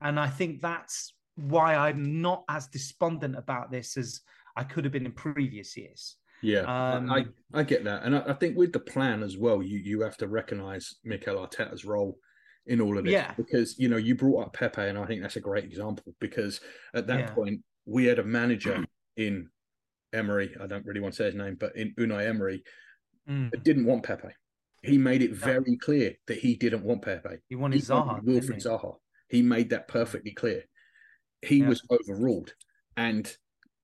And I think that's why I'm not as despondent about this as I could have been in previous years. Yeah, um, I, I get that, and I, I, think with the plan as well, you you have to recognise Mikel Arteta's role in all of this. Yeah, because you know you brought up Pepe, and I think that's a great example because at that yeah. point we had a manager in Emery, I don't really want to say his name, but in Unai Emery, mm. didn't want Pepe. He made it very clear that he didn't want Pepe. He wanted he Zaha. Wanted Wilfried Zaha. He made that perfectly clear. He yeah. was overruled, and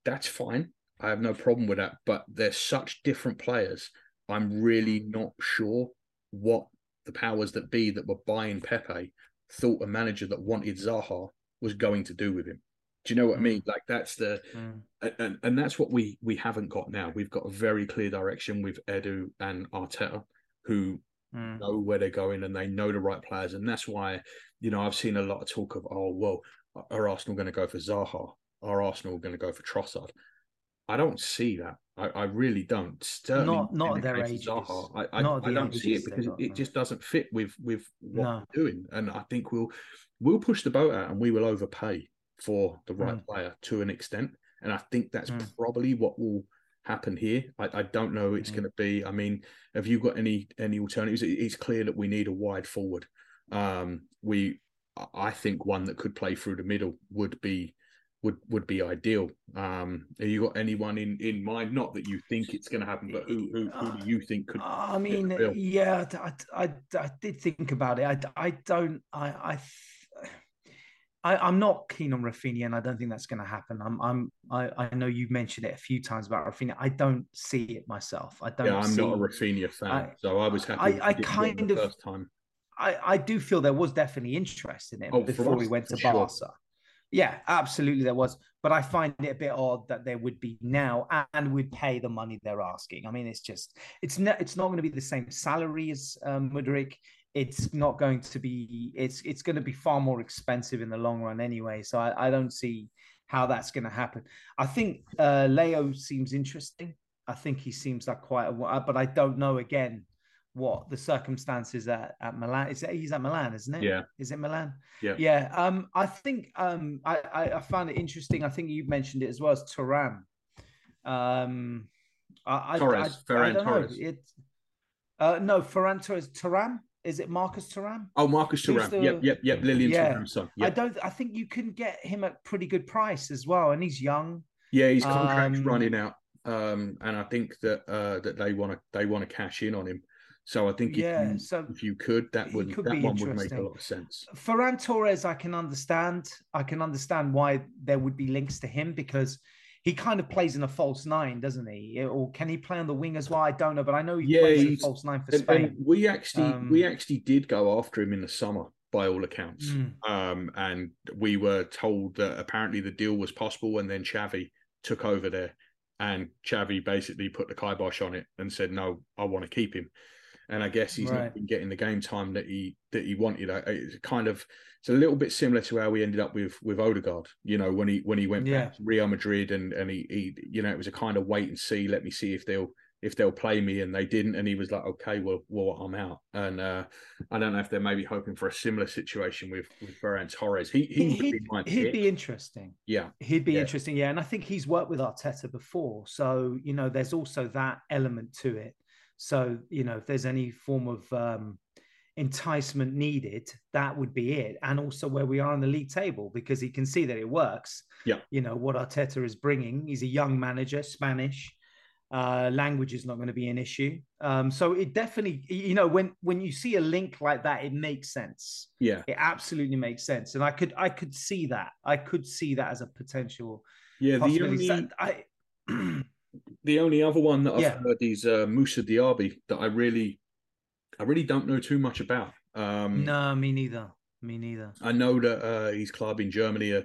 that's fine. I have no problem with that. But they're such different players. I'm really not sure what the powers that be that were buying Pepe thought a manager that wanted Zaha was going to do with him. Do you know what I mean? Mm. Like that's the mm. and, and that's what we we haven't got now. We've got a very clear direction with Edu and Arteta who mm. know where they're going and they know the right players. And that's why, you know, I've seen a lot of talk of, oh, well, are Arsenal going to go for Zaha? Are Arsenal going to go for Trossard? I don't see that. I, I really don't. Certainly not not their age. I, I, I don't see it because it, just doesn't fit with with what no. we're doing. And I think we'll we'll push the boat out and we will overpay for the right mm. player to an extent. And I think that's mm. probably what will happen here. I, I don't know it's mm. going to be. I mean, have you got any any alternatives? It's clear that we need a wide forward. Um, we, I think, one that could play through the middle would be would would be ideal. Um, have you got anyone in in mind? Not that you think it's going to happen, but who who, who do you think could? I mean, yeah, I, I, I did think about it. I I don't I I I, am not keen on Raphinha, and I don't think that's going to happen. I'm, I'm, I, I, know you mentioned it a few times about Raphinha. I don't see it myself. I don't. Yeah, I'm not a Raphinha fan, I, so I was happy. I, I kind of first time. I, I do feel there was definitely interest in him oh, before we went to Barca. Sure. Yeah, absolutely, there was. But I find it a bit odd that there would be now and would pay the money they're asking. I mean, it's just it's not it's not going to be the same salary as um, Mudryk it's not going to be it's it's going to be far more expensive in the long run anyway so i, I don't see how that's going to happen i think uh Leão seems interesting i think he seems like quite a but i don't know again what the circumstances at, at milan is he's at milan isn't it yeah is it milan yeah yeah um i think um i i, I found it interesting i think you mentioned it as well as Thuram. um I, Torres, I, I, I don't Torres. know. It, uh, no, Ferran Torres, Thuram. Is it Marcus Thuram? Oh, Marcus Thuram. The... Yep, yep, yep. Lilian yeah. Thuram's son. Yep. I don't. I think you can get him at pretty good price as well, and he's young. Yeah, his contract's um, running out, um, and I think that uh, that they want to they want to cash in on him. So I think yeah, you, so if you could, that would that one would make a lot of sense. Ferran Torres, I can understand. I can understand why there would be links to him because he kind of plays in a false nine, doesn't he? Or can he play on the wing as well? I don't know, but I know he yeah, plays in a false nine for Spain. We actually um, we actually did go after him in the summer, by all accounts. Mm. Um, and we were told that apparently the deal was possible, and then Xavi took over there, and Xavi basically put the kibosh on it and said, "No, I want to keep him." And I guess he's right. not been getting the game time that he that he wanted. It's kind of it's a little bit similar to how we ended up with with Odegaard. You know, when he when he went yeah. back to Real Madrid and and he, he you know it was a kind of wait and see. Let me see if they'll if they'll play me, and they didn't. And he was like, okay, well, well, I'm out. And uh, I don't know if they're maybe hoping for a similar situation with with Ferran Torres. He, he he'd, be, he'd be interesting. Yeah, he'd be yeah. interesting. Yeah, and I think he's worked with Arteta before, so you know, there's also that element to it. So you know, if there's any form of um, enticement needed, that would be it. And also where we are on the league table, because he can see that it works. Yeah. You know, what Arteta is bringing. He's a young manager, Spanish. Uh, language is not going to be an issue. Um, so it definitely, you know, when when you see a link like that, it makes sense. Yeah. It absolutely makes sense. And I could I could see that. I could see that as a potential yeah, the only, I, the only other one that I've yeah. heard is uh, Moussa Diaby that I really I really don't know too much about. Um, no, me neither. Me neither. I know that uh, his club in Germany are,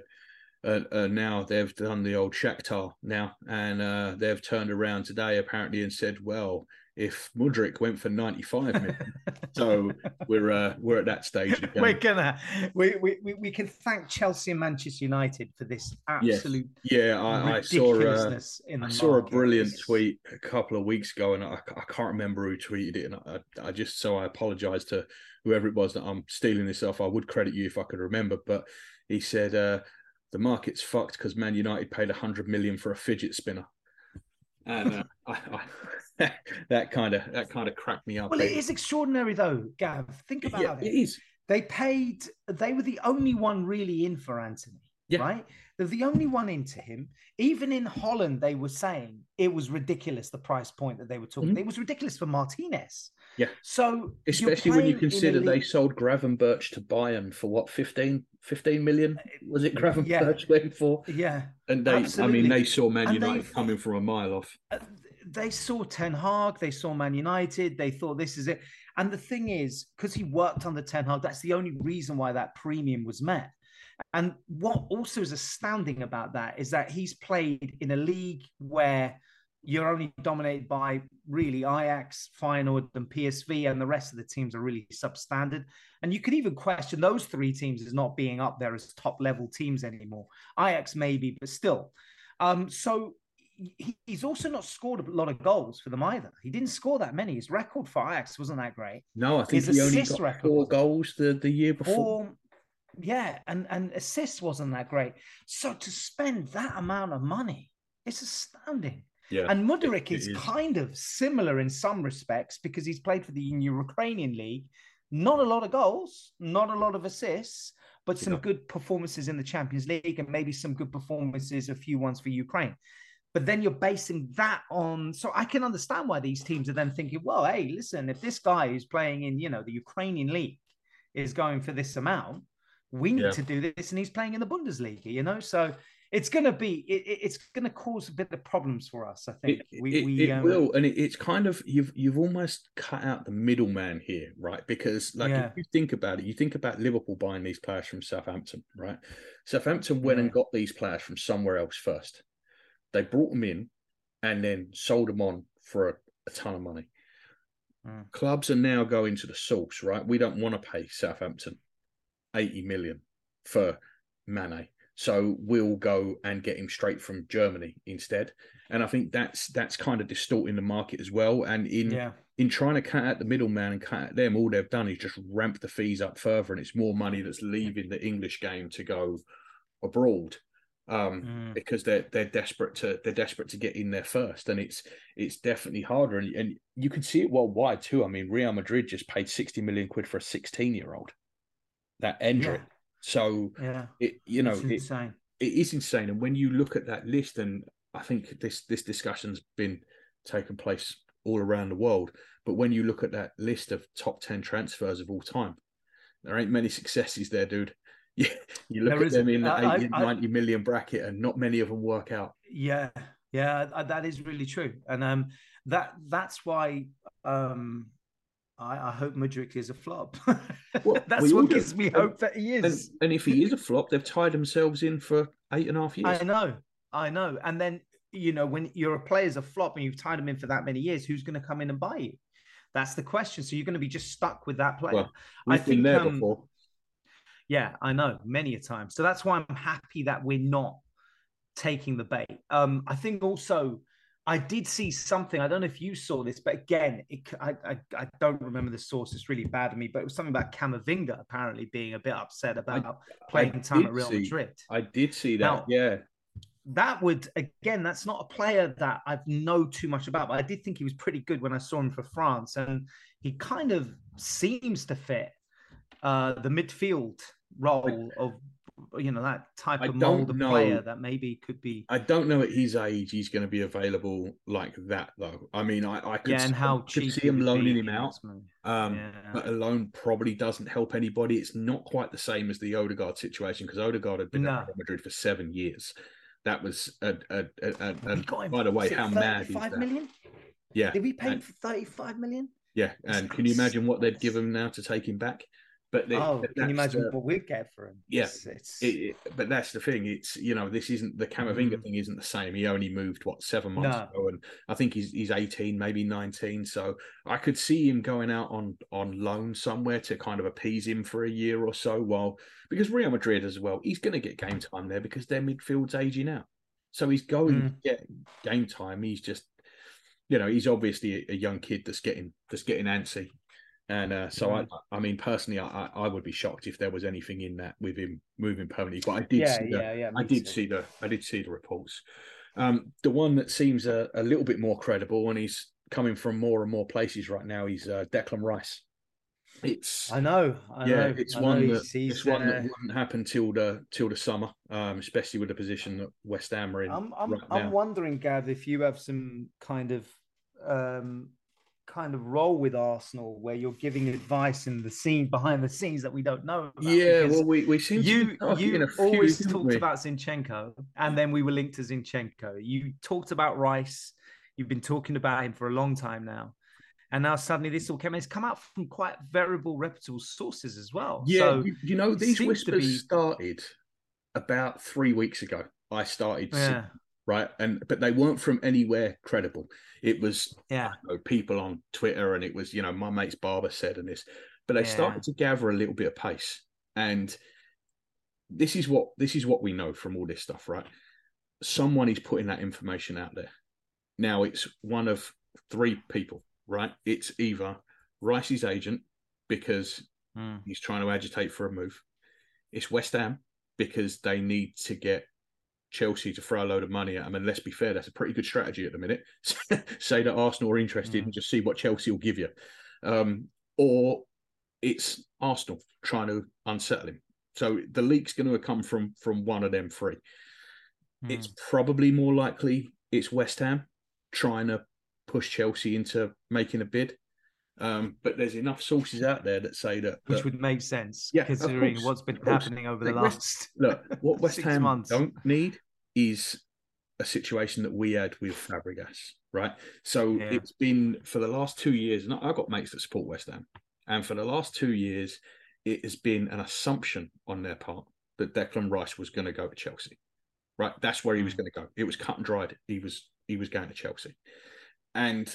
uh, uh, now they've done the old Shakhtar now, and uh, they've turned around today apparently and said, well, if Mudryk went for 95 million. so we're uh, we're at that stage again. We're gonna we, we we can thank Chelsea and Manchester United for this absolute yes. yeah. I, I saw uh, I saw a brilliant tweet a couple of weeks ago, and I, I can't remember who tweeted it, and I, I just so I apologise to whoever it was that I'm stealing this off. I would credit you if I could remember, but he said uh, the market's fucked because Man United paid 100 million for a fidget spinner and uh, I, I, that kind of that kind of cracked me up. Well, it is extraordinary though, Gav. Think about yeah, it. It is. They paid. They were the only one really in for Antony. Yeah. Right? They're the only one into him. Even in Holland, they were saying it was ridiculous the price point that they were talking. Mm-hmm. It was ridiculous for Martinez. Yeah. So especially when you consider they sold Gravenberch to Bayern for what 15, 15 million was it Gravenberch yeah. went for? Yeah. And they absolutely. I mean they saw Man United coming from a mile off. They saw Ten Hag, they saw Man United, they thought this is it. And the thing is, because he worked under Ten Hag, that's the only reason why that premium was met. And what also is astounding about that is that he's played in a league where you're only dominated by really Ajax, Feyenoord, and PSV, and the rest of the teams are really substandard. And you could even question those three teams as not being up there as top level teams anymore. Ajax maybe, but still. Um, so he's also not scored a lot of goals for them either. He didn't score that many. His record for Ajax wasn't that great. No, I think His he only got record, four goals the, the year before. Four, yeah, and and assists wasn't that great. So to spend that amount of money, it's astounding. Yeah, and Mudryk is, is, kind of similar in some respects because he's played for the Ukrainian league. Not a lot of goals, not a lot of assists, but some yeah. good performances in the Champions League and maybe some good performances, a few ones for Ukraine. But then you're basing that on. So I can understand why these teams are then thinking, well, hey, listen, if this guy who's playing in, you know, the Ukrainian league is going for this amount, we need yeah. to do this, and he's playing in the Bundesliga, you know. So it's going to be it, it's going to cause a bit of problems for us. I think it, we, it, we, it um, will, and it's kind of you've you've almost cut out the middleman here, right? Because like yeah. if you think about it, you think about Liverpool buying these players from Southampton, right? Southampton went yeah. and got these players from somewhere else first. They brought them in and then sold them on for a, a ton of money. Mm. Clubs are now going to the source, right? We don't want to pay Southampton 80 million for Mane. So we'll go and get him straight from Germany instead. And I think that's that's kind of distorting the market as well. And in yeah. in trying to cut out the middleman and cut out them, all they've done is just ramp the fees up further, and it's more money that's leaving the English game to go abroad um, mm. because they're they're desperate to they're desperate to get in there first, and it's it's definitely harder, and, and you can see it worldwide too. I mean, Real Madrid just paid sixty million quid for a sixteen year old that Endrick. Yeah. So yeah, it you know it's it, it is insane. And when you look at that list, and I think this this discussion's been taking place all around the world, but when you look at that list of top ten transfers of all time, there ain't many successes there, dude. You, you look there at them in the I, 80, I, 90 million bracket, and not many of them work out. Yeah, yeah, that is really true, and um, that that's why um I, I hope Mudryk is a flop. Well, That's what gives me hope that he is. And, and, if he is a flop, they've tied themselves in for eight and a half years. I know, I know. And then you know when you're a player's a flop and you've tied him in for that many years, who's going to come in and buy you? That's the question. So you're going to be just stuck with that player. Well, I think. There um, before. Yeah, I know many a time. So that's why I'm happy that we're not taking the bait. Um, I think also I did see something. I don't know if you saw this, but again, it, I, I, I don't remember the source. It's really bad to me, but it was something about Camavinga apparently being a bit upset about I, playing I time at Real see, Madrid. I did see that. Now, yeah, that would again. That's not a player that I know too much about, but I did think he was pretty good when I saw him for France, and he kind of seems to fit uh, the midfield role of you know that type of mold of player that maybe could be. I don't know at his age he's going to be available like that though. I mean, I, I could, yeah, and how could see him loaning him out. Um, yeah. But a loan probably doesn't help anybody. It's not quite the same as the Odegaard situation because Odegaard had been no. at Madrid for seven years. That was a, a, a, a, a by the way, how mad is that? Million? Yeah, did we pay and, for thirty-five million? Yeah, and can you imagine what they'd give him now to take him back? But the, oh, can you imagine the, what we'd get for him? Yeah, it's, it's... It, but that's the thing. It's you know this isn't the Camavinga mm. thing isn't the same. He only moved what seven months no. ago, and I think he's he's eighteen, maybe nineteen. So I could see him going out on on loan somewhere to kind of appease him for a year or so. While because Real Madrid as well, he's going to get game time there because their midfield's aging out. So he's going mm. to get game time. He's just you know he's obviously a, a young kid that's getting that's getting antsy and uh, so I, I mean, personally, I, I would be shocked if there was anything in that with him moving permanently. But I did yeah, see the, yeah, yeah, I did see the, I did see the reports. Um, the one that seems a, a, little bit more credible, and he's coming from more and more places right now. He's uh, Declan Rice. It's I know, I yeah, know, it's I one that he's, it's one that wouldn't happen till the till the summer, um, especially with the position that West Ham are in. I'm I'm, right I'm wondering, Gav, if you have some kind of um, kind of role with Arsenal where you're giving advice in the scene behind the scenes that we don't know. About. Yeah, well, we, we seem you you always talked we? about Zinchenko, and then we were linked to Zinchenko. You talked about Rice. You've been talking about him for a long time now. And now suddenly this all came. It's come out from quite variable, reputable sources as well. Yeah, so you, you know these whispers be... started about three weeks ago. I started yeah right? And but they weren't from anywhere credible. It was yeah know, people on Twitter, and it was you know my mate's barber said and this, but they yeah. started to gather a little bit of pace. And this is what this is what we know from all this stuff, right? Someone is putting that information out there. Now it's one of three people, right? It's either Rice's agent because mm. he's trying to agitate for a move. It's West Ham because they need to get Chelsea to throw a load of money at them. And let's be fair, that's a pretty good strategy at the minute. Say that Arsenal are interested mm. and just see what Chelsea will give you. Um, or it's Arsenal trying to unsettle him. So the leak's going to come from from one of them three. Mm. It's probably more likely it's West Ham trying to push Chelsea into making a bid. Um, but there's enough sources out there that say that, which that, would make sense, yeah, considering course, what's been happening over the last look. What West Ham months. don't need is a situation that we had with Fabregas, right? So yeah. it's been for the last two years, and I've got mates that support West Ham, and for the last two years, it has been an assumption on their part that Declan Rice was going to go to Chelsea, right? That's where he was mm. going to go. It was cut and dried. He was he was going to Chelsea, and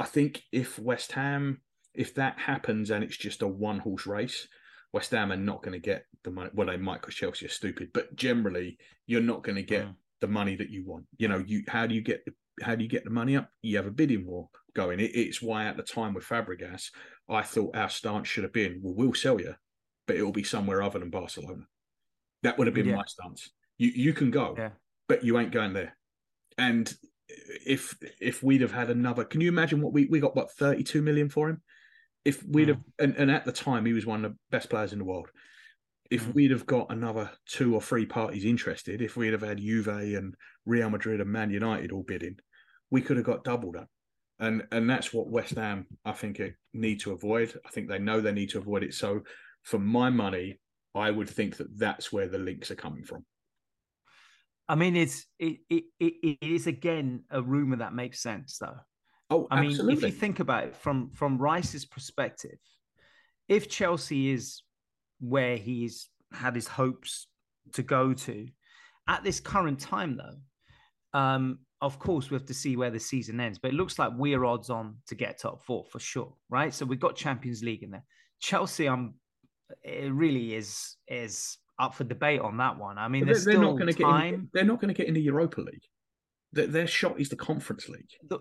I think if West Ham, if that happens and it's just a one horse race, West Ham are not going to get the money. Well, they might because Chelsea are stupid, but generally, you're not going to get mm. the money that you want. You know, you how do you get how do you get the money up? You have a bidding war going. It, it's why at the time with Fabregas, I thought our stance should have been, well, we'll sell you, but it will be somewhere other than Barcelona. That would have been yeah. my stance. You you can go, yeah. but you ain't going there. And if if we'd have had another, can you imagine what we we got? What thirty two million for him? If we'd mm. have, and, and, at the time he was one of the best players in the world. If mm. we'd have got another two or three parties interested, if we'd have had Juve and Real Madrid and Man United all bidding, we could have got double that. And and that's what West Ham I think need to avoid. I think they know they need to avoid it. So for my money, I would think that that's where the links are coming from. I mean, it's it, it it is again a rumor that makes sense, though. Oh, I absolutely. mean, if you think about it from from Rice's perspective, if Chelsea is where he's had his hopes to go to, at this current time, though, um, of course we have to see where the season ends. But it looks like we're odds on to get top four for sure, right? So we've got Champions League in there. Chelsea, um, it really is is up for debate on that one. I mean, they're, they're not going to get. In, they're not going to get in the Europa League. Their, their shot is the Conference League. The,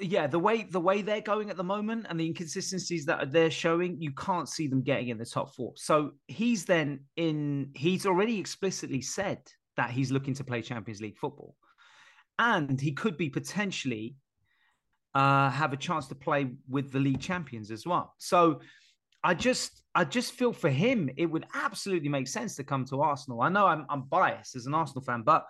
yeah, the way the way they're going at the moment and the inconsistencies that they're showing, you can't see them getting in the top four. So he's then in. He's already explicitly said that he's looking to play Champions League football, and he could be potentially uh, have a chance to play with the league champions as well. So I just I just feel for him it would absolutely make sense to come to Arsenal. I know I'm I'm biased as an Arsenal fan, but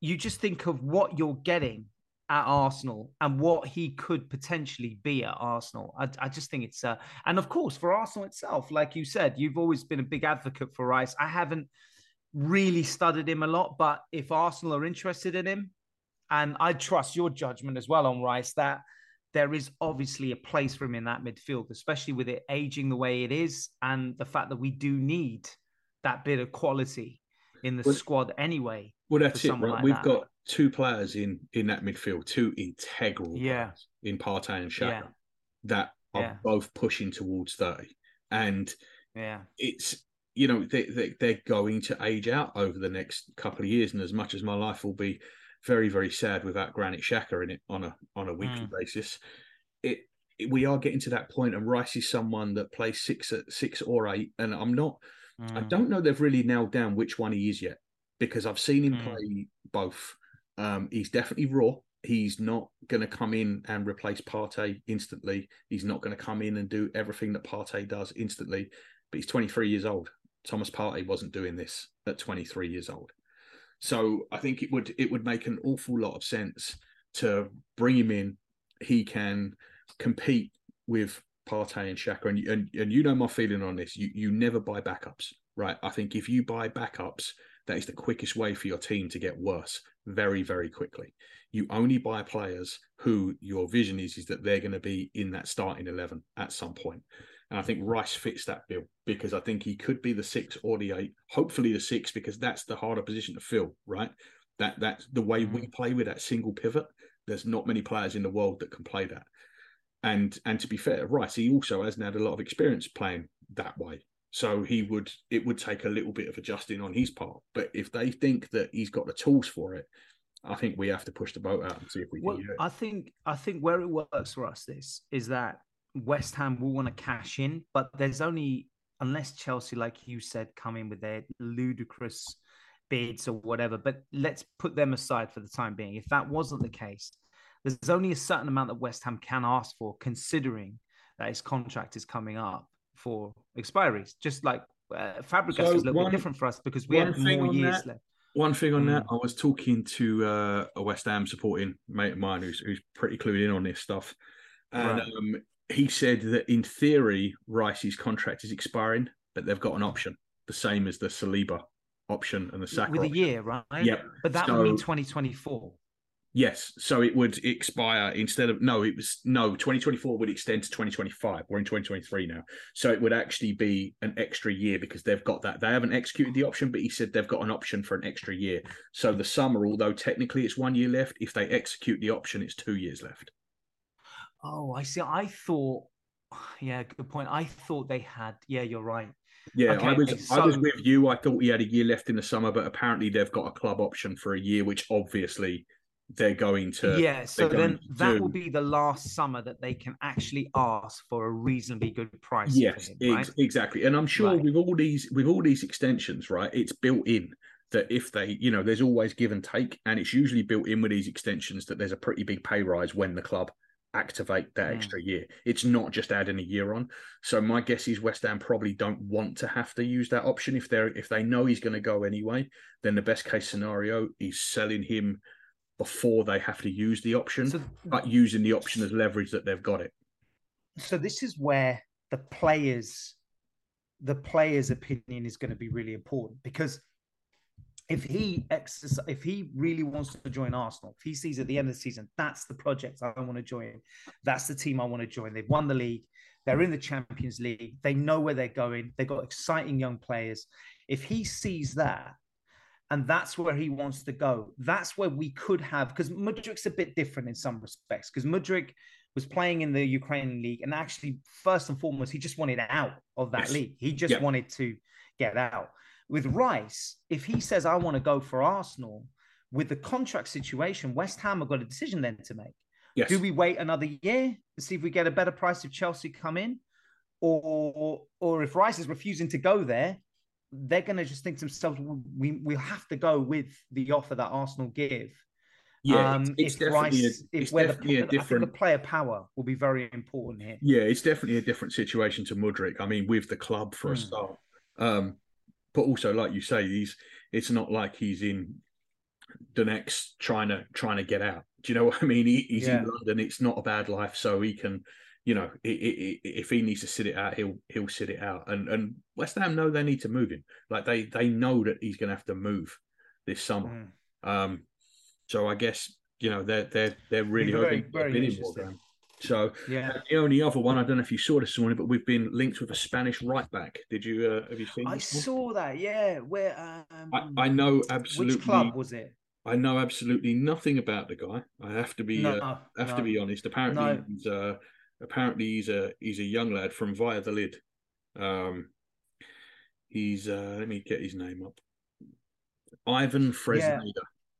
you just think of what you're getting at Arsenal and what he could potentially be at Arsenal. I, I just think it's uh, and of course for Arsenal itself, like you said, you've always been a big advocate for Rice. I haven't really studied him a lot, but if Arsenal are interested in him, and I trust your judgment as well on Rice, that there is obviously a place for him in that midfield, especially with it aging the way it is, and the fact that we do need that bit of quality in the well, squad anyway. Well, that's it, right? Like We've that. got two players in in that midfield, two integral yeah. in Partey and Xhaka yeah. that are yeah. both pushing towards thirty, and yeah, it's you know they, they they're going to age out over the next couple of years, and as much as my life will be very very sad without Granit Xhaka in it on a on a weekly mm. basis, it we are getting to that point, and Rice is someone that plays six at six or eight, and I'm not. Mm. I don't know they've really nailed down which one he is yet because I've seen him mm. play both. Um, he's definitely raw. He's not going to come in and replace Partey instantly. He's not going to come in and do everything that Partey does instantly. But he's 23 years old. Thomas Partey wasn't doing this at 23 years old. So I think it would it would make an awful lot of sense to bring him in. He can compete with Partey and Xhaka, and, and and you know my feeling on this. You you never buy backups, right? I think if you buy backups, that is the quickest way for your team to get worse very very quickly. You only buy players who your vision is is that they're going to be in that starting eleven at some point. And I think Rice fits that bill because I think he could be the six or the eight, hopefully the six, because that's the harder position to fill, right? That that's the way we mm. play with that single pivot. There's not many players in the world that can play that. And and to be fair, Rice, he also hasn't had a lot of experience playing that way. So he would it would take a little bit of adjusting on his part. But if they think that he's got the tools for it, I think we have to push the boat out and see if we well, can. I think I think where it works for us this is that West Ham will want to cash in, but there's only unless Chelsea, like you said, come in with their ludicrous bids or whatever. But let's put them aside for the time being. If that wasn't the case, there's only a certain amount that West Ham can ask for, considering that his contract is coming up for expiries. Just like uh, Fabregas so is a little one, bit different for us because we have more years that, left. One thing on mm. that, I was talking to uh, a West Ham supporting mate of mine who's, who's pretty clued in on this stuff. And right. um, he said that in theory, Rice's contract is expiring, but they've got an option, the same as the Saliba option and the Saka with option. a year, right? Yep. But that so, would mean 2024. Yes, so it would expire instead of no, it was no 2024 would extend to 2025. We're in 2023 now, so it would actually be an extra year because they've got that. They haven't executed the option, but he said they've got an option for an extra year. So the summer, although technically it's one year left, if they execute the option, it's two years left. Oh, I see. I thought, yeah, good point. I thought they had. Yeah, you're right. Yeah, okay, I was so... I was with you. I thought he had a year left in the summer, but apparently they've got a club option for a year, which obviously they're going to. Yeah, so then that do. will be the last summer that they can actually ask for a reasonably good price. Yes, him, right? exactly. And I'm sure right. with all these with all these extensions, right, it's built in that if they, you know, there's always give and take, and it's usually built in with these extensions that there's a pretty big pay rise when the club activate that mm. extra year. It's not just adding a year on. So my guess is West Ham probably don't want to have to use that option if they're if they know he's going to go anyway. Then the best case scenario is selling him before they have to use the option, so, but using the option as leverage that they've got it. So this is where the players, the players' opinion is going to be really important because if he exercise, if he really wants to join Arsenal, if he sees at the end of the season that's the project I want to join, that's the team I want to join. They've won the league, they're in the Champions League, they know where they're going, they've got exciting young players. If he sees that, and that's where he wants to go, that's where we could have because Mudryk's a bit different in some respects because Mudryk was playing in the Ukrainian league, and actually, first and foremost, he just wanted out of that yes. league. He just wanted to get out. With Rice, if he says, I want to go for Arsenal, with the contract situation, West Ham have got a decision then to make. Yes. Do we wait another year to see if we get a better price if Chelsea come in? Or, or if Rice is refusing to go there, they're going to just think to themselves, we, we'll have to go with the offer that Arsenal give. Yeah, um, it's, it's definitely Rice, a, it's definitely the, a different. the player power will be very important here. Yeah, it's definitely a different situation to Mudryk. I mean, with the club for mm. a hmm. start, um, but also like you say, he's it's not like he's in the next trying to trying to get out. Do you know what I mean? He, he's yeah. in London. It's not a bad life, so he can, you know, it, it, if he needs to sit it out, he'll he'll sit it out. And and West Ham know they need to move him. Like they they know that he's going to have to move this summer. Mm. Um, so I guess you know they're they're they're really very, very interesting. So yeah, the only other one I don't know if you saw this morning, but we've been linked with a Spanish right back. Did you uh, have you seen? I saw that. Yeah, where um, I, I know absolutely. Which club was it? I know absolutely nothing about the guy. I have to be No, uh, have no. to be honest. Apparently No. he's uh, apparently he's a he's a young lad from Valladolid. Um, he's uh, let me get his name up. Ivan Fresneda.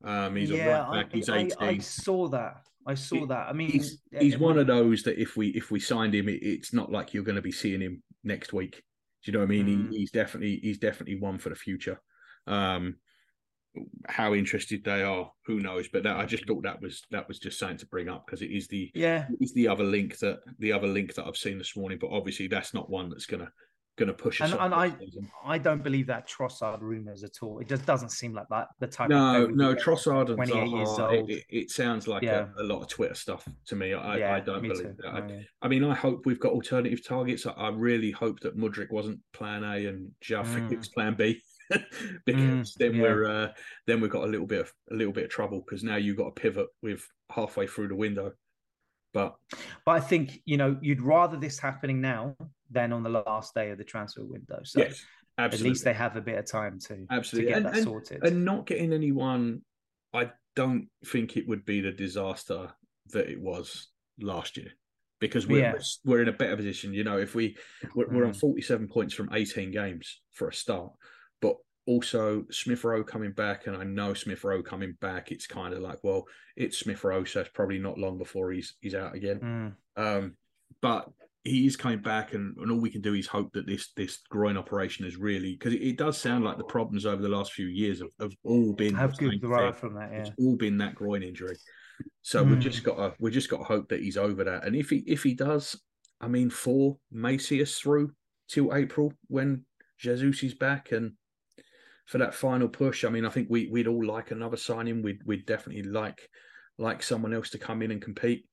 Um, he's a right back. He's I, I, eighteen. I saw that. I saw He- that. I mean, he's he's one of those that if we if we signed him, it, it's not like you're going to be seeing him next week. Do you know what I mean? Mm. He, he's definitely he's definitely one for the future. Um, how interested they are, who knows? But that, I just thought that was that was just something to bring up because it is the Yeah, it is the other link that the other link that I've seen this morning. But obviously, that's not one that's gonna gonna push us. and, and I. I don't believe that Trossard rumors at all. It just doesn't seem like that the type. No, no. Trossard and 28 years Zaha. It, old. it, sounds like Yeah. a, a lot of Twitter stuff to me. I, yeah, I don't believe too. that. I, Oh, yeah. I mean, I hope we've got alternative targets. I, I really hope that Mudryk wasn't Plan A and Joao Mm. Plan B, because Mm, then we're uh, then we've got a little bit of a little bit of trouble because now you've got to pivot with halfway through the window. But But I think you know you'd rather this happening now than on the last day of the transfer window. So yes, at least they have a bit of time to absolutely, to get and, that and, sorted. and not getting anyone. I don't think it would be the disaster that it was last year because we're Yeah. we're in a better position. You know, if we we're, we're on Mm. forty seven points from eighteen games for a start, but also Smith Rowe coming back, and I know Smith Rowe coming back. It's kind of like, well, it's Smith Rowe, so it's probably not long before he's he's out again. Mm, Um, but he is coming back, and, and all we can do is hope that this this groin operation is really because it, it does sound like the problems over the last few years have, have all been have good derived from that. Yeah. It's all been that groin injury. So we've Mm. just got to we just got to hope that he's over that. And if he if he does, I mean, four may see us through till April when Jesus is back and for that final push. I mean, I think we we'd all like another signing. We'd we'd definitely like like someone else to come in and compete.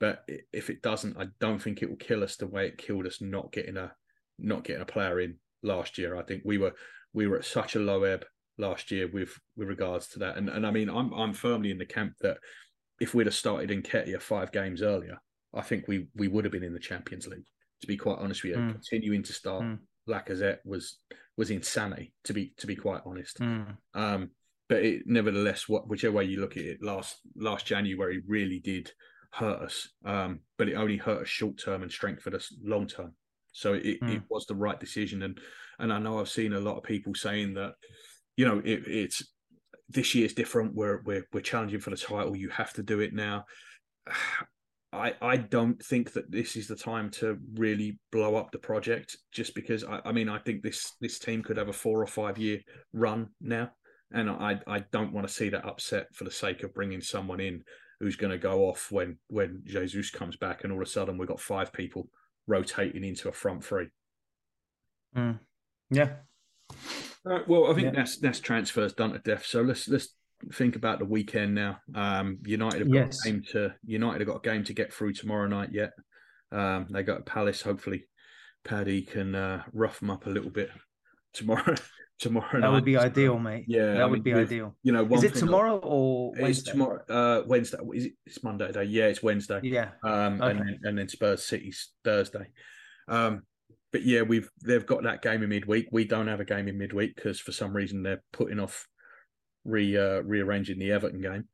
But if it doesn't, I don't think it will kill us the way it killed us not getting a not getting a player in last year. I think we were we were at such a low ebb last year with with regards to that. And and I mean, I'm I'm firmly in the camp that if we'd have started Nketiah five games earlier, I think we we would have been in the Champions League. To be quite honest with you, Mm. continuing to start Mm. Lacazette was was insanity. To be to be quite honest. Mm. Um, but it, nevertheless, what whichever way you look at it, last last January really did hurt us. Um, but it only hurt us short term and strengthened us long term. So it, it Mm. was the right decision. And and I know I've seen a lot of people saying that, you know, it, it's this year's different. We're we're we're challenging for the title. You have to do it now. I, I don't think that this is the time to really blow up the project just because I, I mean I think this this team could have a four or five year run now and I I don't want to see that upset for the sake of bringing someone in who's going to go off when when Jesus comes back and all of a sudden we've got five people rotating into a front three. Mm. Yeah. All right, well, I think Yeah. that's that's transfers done to death. So let's let's think about the weekend now. Um, United have got Yes. a game to United have got a game to get through tomorrow night yet. Um, they got Palace. Hopefully, Paddy can uh, rough them up a little bit tomorrow. tomorrow That night. would be ideal, mate. Yeah, that I would mean, be with- ideal. You know, Is it tomorrow or It's Wednesday? tomorrow. Uh, Wednesday. Is it? It's Monday today. Yeah, it's Wednesday. Yeah. Um, and Okay. then, and then Spurs City's Thursday. Um, but yeah, we've they've got that game in midweek. We don't have a game in midweek because for some reason they're putting off re uh, rearranging the Everton game.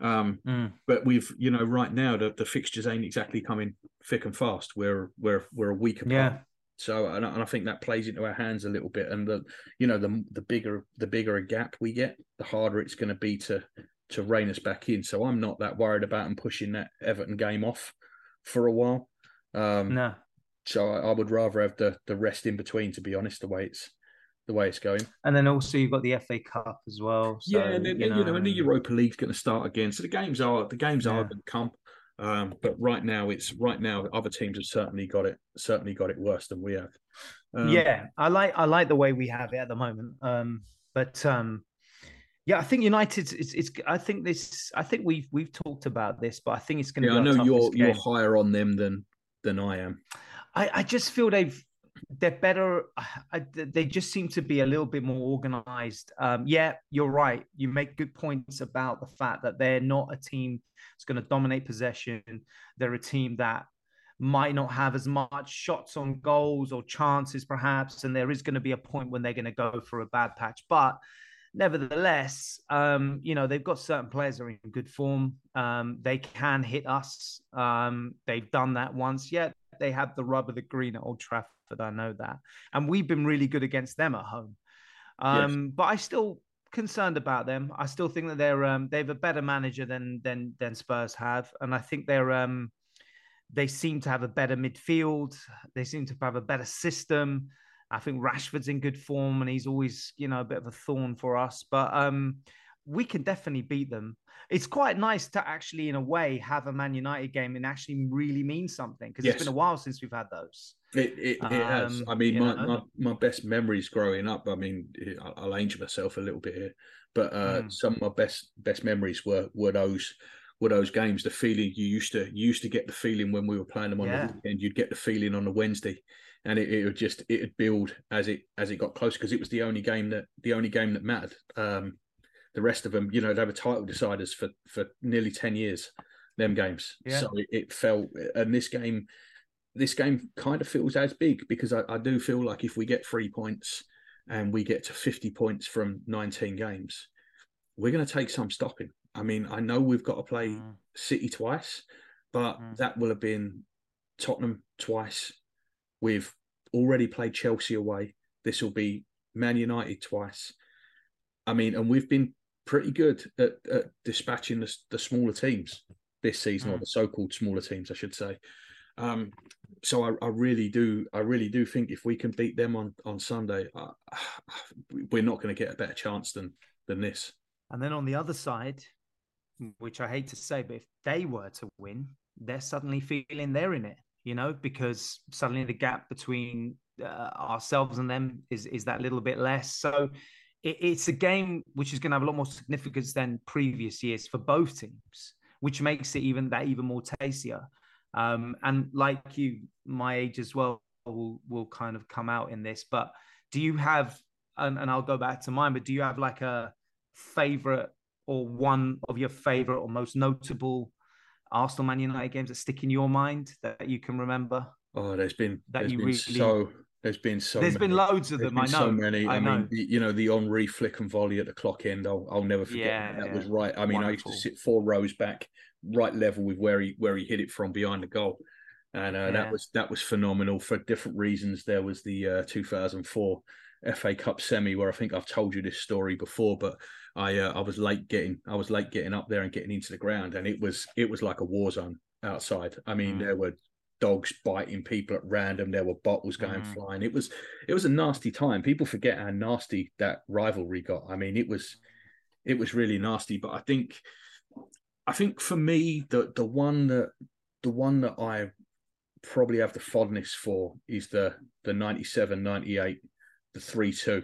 Um, Mm. but we've you know right now the, the fixtures ain't exactly coming thick and fast. We're we're we're a week apart. Yeah. So and I, and I think that plays into our hands a little bit. And the you know the the bigger the bigger a gap we get, the harder it's going to be to to rein us back in. So I'm not that worried about them pushing that Everton game off for a while. Um, No. So I, I would rather have the the rest in between. To be honest, the way it's the way it's going. And then also you've got the FA Cup as well. So, yeah, and then, you know, and the Europa League's going to start again. So the games are the games are Yeah. going to come. Um, but right now, it's right now. Other teams have certainly got it certainly got it worse than we have. Um, yeah, I like I like the way we have it at the moment. Um, but um, yeah, I think United. It's, it's I think this. I think we've we've talked about this, but I think it's going to yeah. I be. our know you're toughest you're higher on them than than I am. I, I just feel they've they're better. I, they just seem to be a little bit more organized. Um, yeah, you're right. You make good points about the fact that they're not a team that's going to dominate possession. They're a team that might not have as much shots on goals or chances, perhaps. And there is going to be a point when they're going to go for a bad patch. But nevertheless, um, you know, they've got certain players that are in good form. Um, they can hit us. Um, they've done that once. Yet they have the rub of the green at Old Trafford. I know that. And we've been really good against them at home. Um, yes. But I still concerned about them. I still think that they're um, they have a better manager than than than Spurs have, and I think they're um, they seem to have a better midfield. They seem to have a better system. I think Rashford's in good form, and he's always you know a bit of a thorn for us. But um, we can definitely beat them. It's quite nice to actually, in a way, have a Man United game and actually really mean something because yes. it's been a while since we've had those. It, it, it um, has. I mean, my, my, my best memories growing up. I mean, I'll age myself a little bit here, but uh, mm. some of my best best memories were were those were those games. The feeling you used to you used to get the feeling when we were playing them on yeah. the weekend. You'd get the feeling on the Wednesday, and it, it would just it would build as it as it got close because it was the only game that the only game that mattered. Um, the rest of them, you know, they were title deciders for for nearly ten years. Them games, yeah. so it, it felt, and this game, this game kind of feels as big because I, I do feel like if we get three points and we get to fifty points from nineteen games, we're going to take some stopping. I mean, I know we've got to play mm. City twice, but mm. that will have been Tottenham twice. We've already played Chelsea away. This will be Man United twice. I mean, and we've been pretty good at, at dispatching the, the, smaller teams this season, mm. or the so-called smaller teams, I should say. Um, so I, I, really do, I really do think if we can beat them on on Sunday, uh, we're not going to get a better chance than than this. And then on the other side, which I hate to say, but if they were to win, they're suddenly feeling they're in it, you know, because suddenly the gap between uh, ourselves and them is is that little bit less. So it, it's a game which is going to have a lot more significance than previous years for both teams, which makes it even that even more tastier. Um, and like you, my age as well will will kind of come out in this. But do you have? And, and I'll go back to mine. But do you have like a favorite or one of your favorite or most notable Arsenal Man United games that stick in your mind that you can remember? Oh, there's been that there's you been really so there's been so there's many. been loads of there's them. I know so many. I, I mean, the, you know, the Henry flick and volley at the clock end. I'll, I'll never forget yeah, that, yeah. was right. I mean, Wonderful. I used to sit four rows back, right level with where he where he hit it from behind the goal, and uh, yeah. that was that was phenomenal for different reasons. There was the uh, 2004 FA Cup semi where I think I've told you this story before, but I uh, I was late getting I was late getting up there and getting into the ground, and it was it was like a war zone outside. I mean, mm. there were dogs biting people at random. There were bottles going mm. flying. It was it was a nasty time. People forget how nasty that rivalry got. I mean, it was it was really nasty. But I think I think for me the the one that the one that I probably have the fondness for is the the 97 98 the 3 2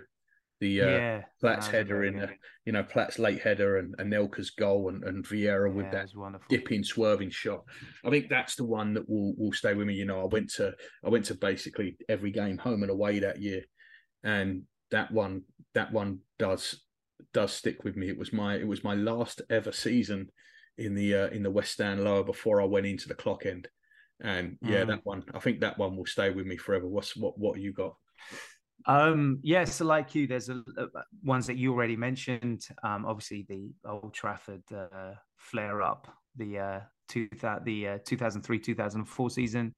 the uh, yeah, Platts header in, a, you know, Platt's late header and Anelka's goal and, and Vieira yeah, with that dipping, swerving shot. I think that's the one that will will stay with me. You know, I went to I went to basically every game home and away that year, and that one that one does does stick with me. It was my it was my last ever season in the uh, in the West Stand lower before I went into the clock end, and yeah, mm. that one I think that one will stay with me forever. What's what what you got? Um, yeah, so like you, there's a, a, ones that you already mentioned. Um, obviously, the Old Trafford uh, flare up, the uh, two, the uh, 2003 2004 season.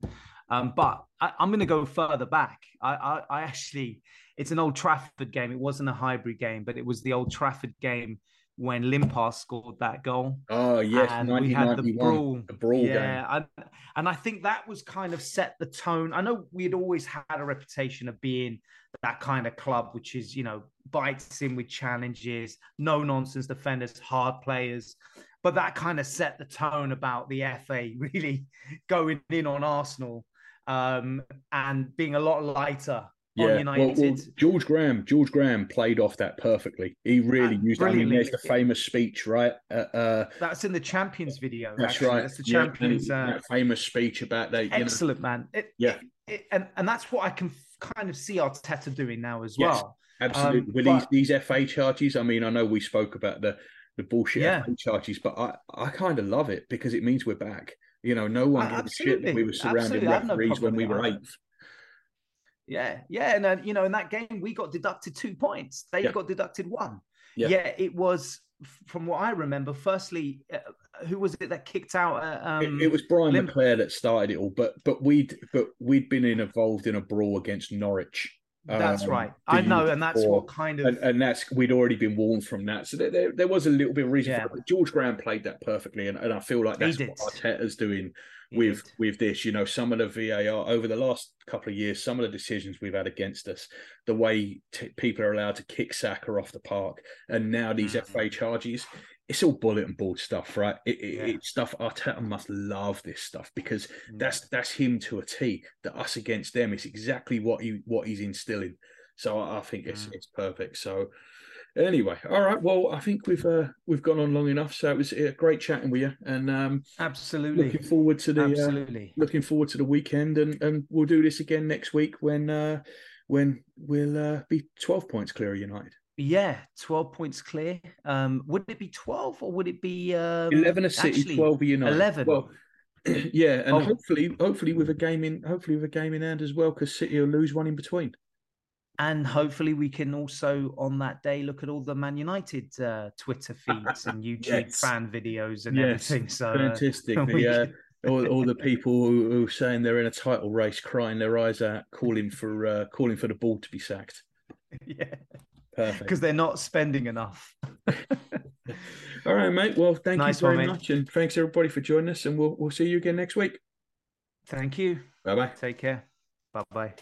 Um, but I, am going to go further back. I, I, I, actually, it's an Old Trafford game. It wasn't a Highbury game, but it was the Old Trafford game when Limpar scored that goal. Oh yes, and we had the brawl, the brawl yeah, and, and I think that was kind of set the tone. I know we had always had a reputation of being that kind of club, which is you know bites in with challenges, no nonsense defenders, hard players. But that kind of set the tone about the FA really going in on Arsenal um, and being a lot lighter yeah, well, well, George Graham, George Graham played off that perfectly. He really uh, used. It. I mean, there's the famous speech, right? Uh, uh, that's in the Champions video. That's actually. right. That's the yeah, Champions. Uh, that famous speech about that. Excellent, know. man. It, yeah, it, and and that's what I can kind of see Arteta doing now as yes, well. Absolutely. Um, With but, these these FA charges, I mean, I know we spoke about the the bullshit yeah. FA charges, but I I kind of love it because it means we're back. You know, no one gave a shit that we were surrounding referees no when we were eighth. Yeah, yeah, and uh, you know, in that game we got deducted two points. They yeah. got deducted one. Yeah. yeah, it was from what I remember. Firstly, uh, who was it that kicked out? Uh, um, it, it, was Brian Lim- McClair that started it all, but but we'd but we'd been involved in a brawl against Norwich that's um, right. I know, and that's what kind of and, and, that's we'd already been warned from that. So there, there, there was a little bit of reason yeah. for it. George Graham played that perfectly, and, and I feel like that's what Arteta's doing with with this. You know, some of the VAR over the last couple of years, some of the decisions we've had against us, the way t- people are allowed to kick Saka off the park, and now these mm-hmm. FA charges it's all bulletin board stuff, right? It, it, yeah. It's stuff Arteta must love this stuff because yeah. that's that's him to a T. That us against them is exactly what he what he's instilling. So I, I think it's it's perfect. So anyway, all right. Well, I think we've uh, we've gone on long enough. So it was a great chatting with you, and um, absolutely looking forward to the uh, absolutely uh, looking forward to the weekend, and and we'll do this again next week when uh, when we'll uh, be twelve points clear of United. Yeah, 12 points clear. Um, would it be 12 or would it be um, 11 a City, actually, 12 a United? 11. Well, yeah, and oh. hopefully, hopefully with a game in, hopefully with a game in hand as well, because City will lose one in between. And hopefully, we can also on that day look at all the Man United uh, Twitter feeds and YouTube yes. fan videos and yes. everything. So fantastic. Uh, the, uh, all, all, the people who, who, are saying they're in a title race, crying their eyes out, calling for uh, calling for the ball to be sacked. Yeah. Perfect. Because they're not spending enough. All right, mate. Well, thank nice you very one, much, and thanks everybody for joining us. And we'll we'll see you again next week. Thank you. Bye bye. Take care. Bye bye.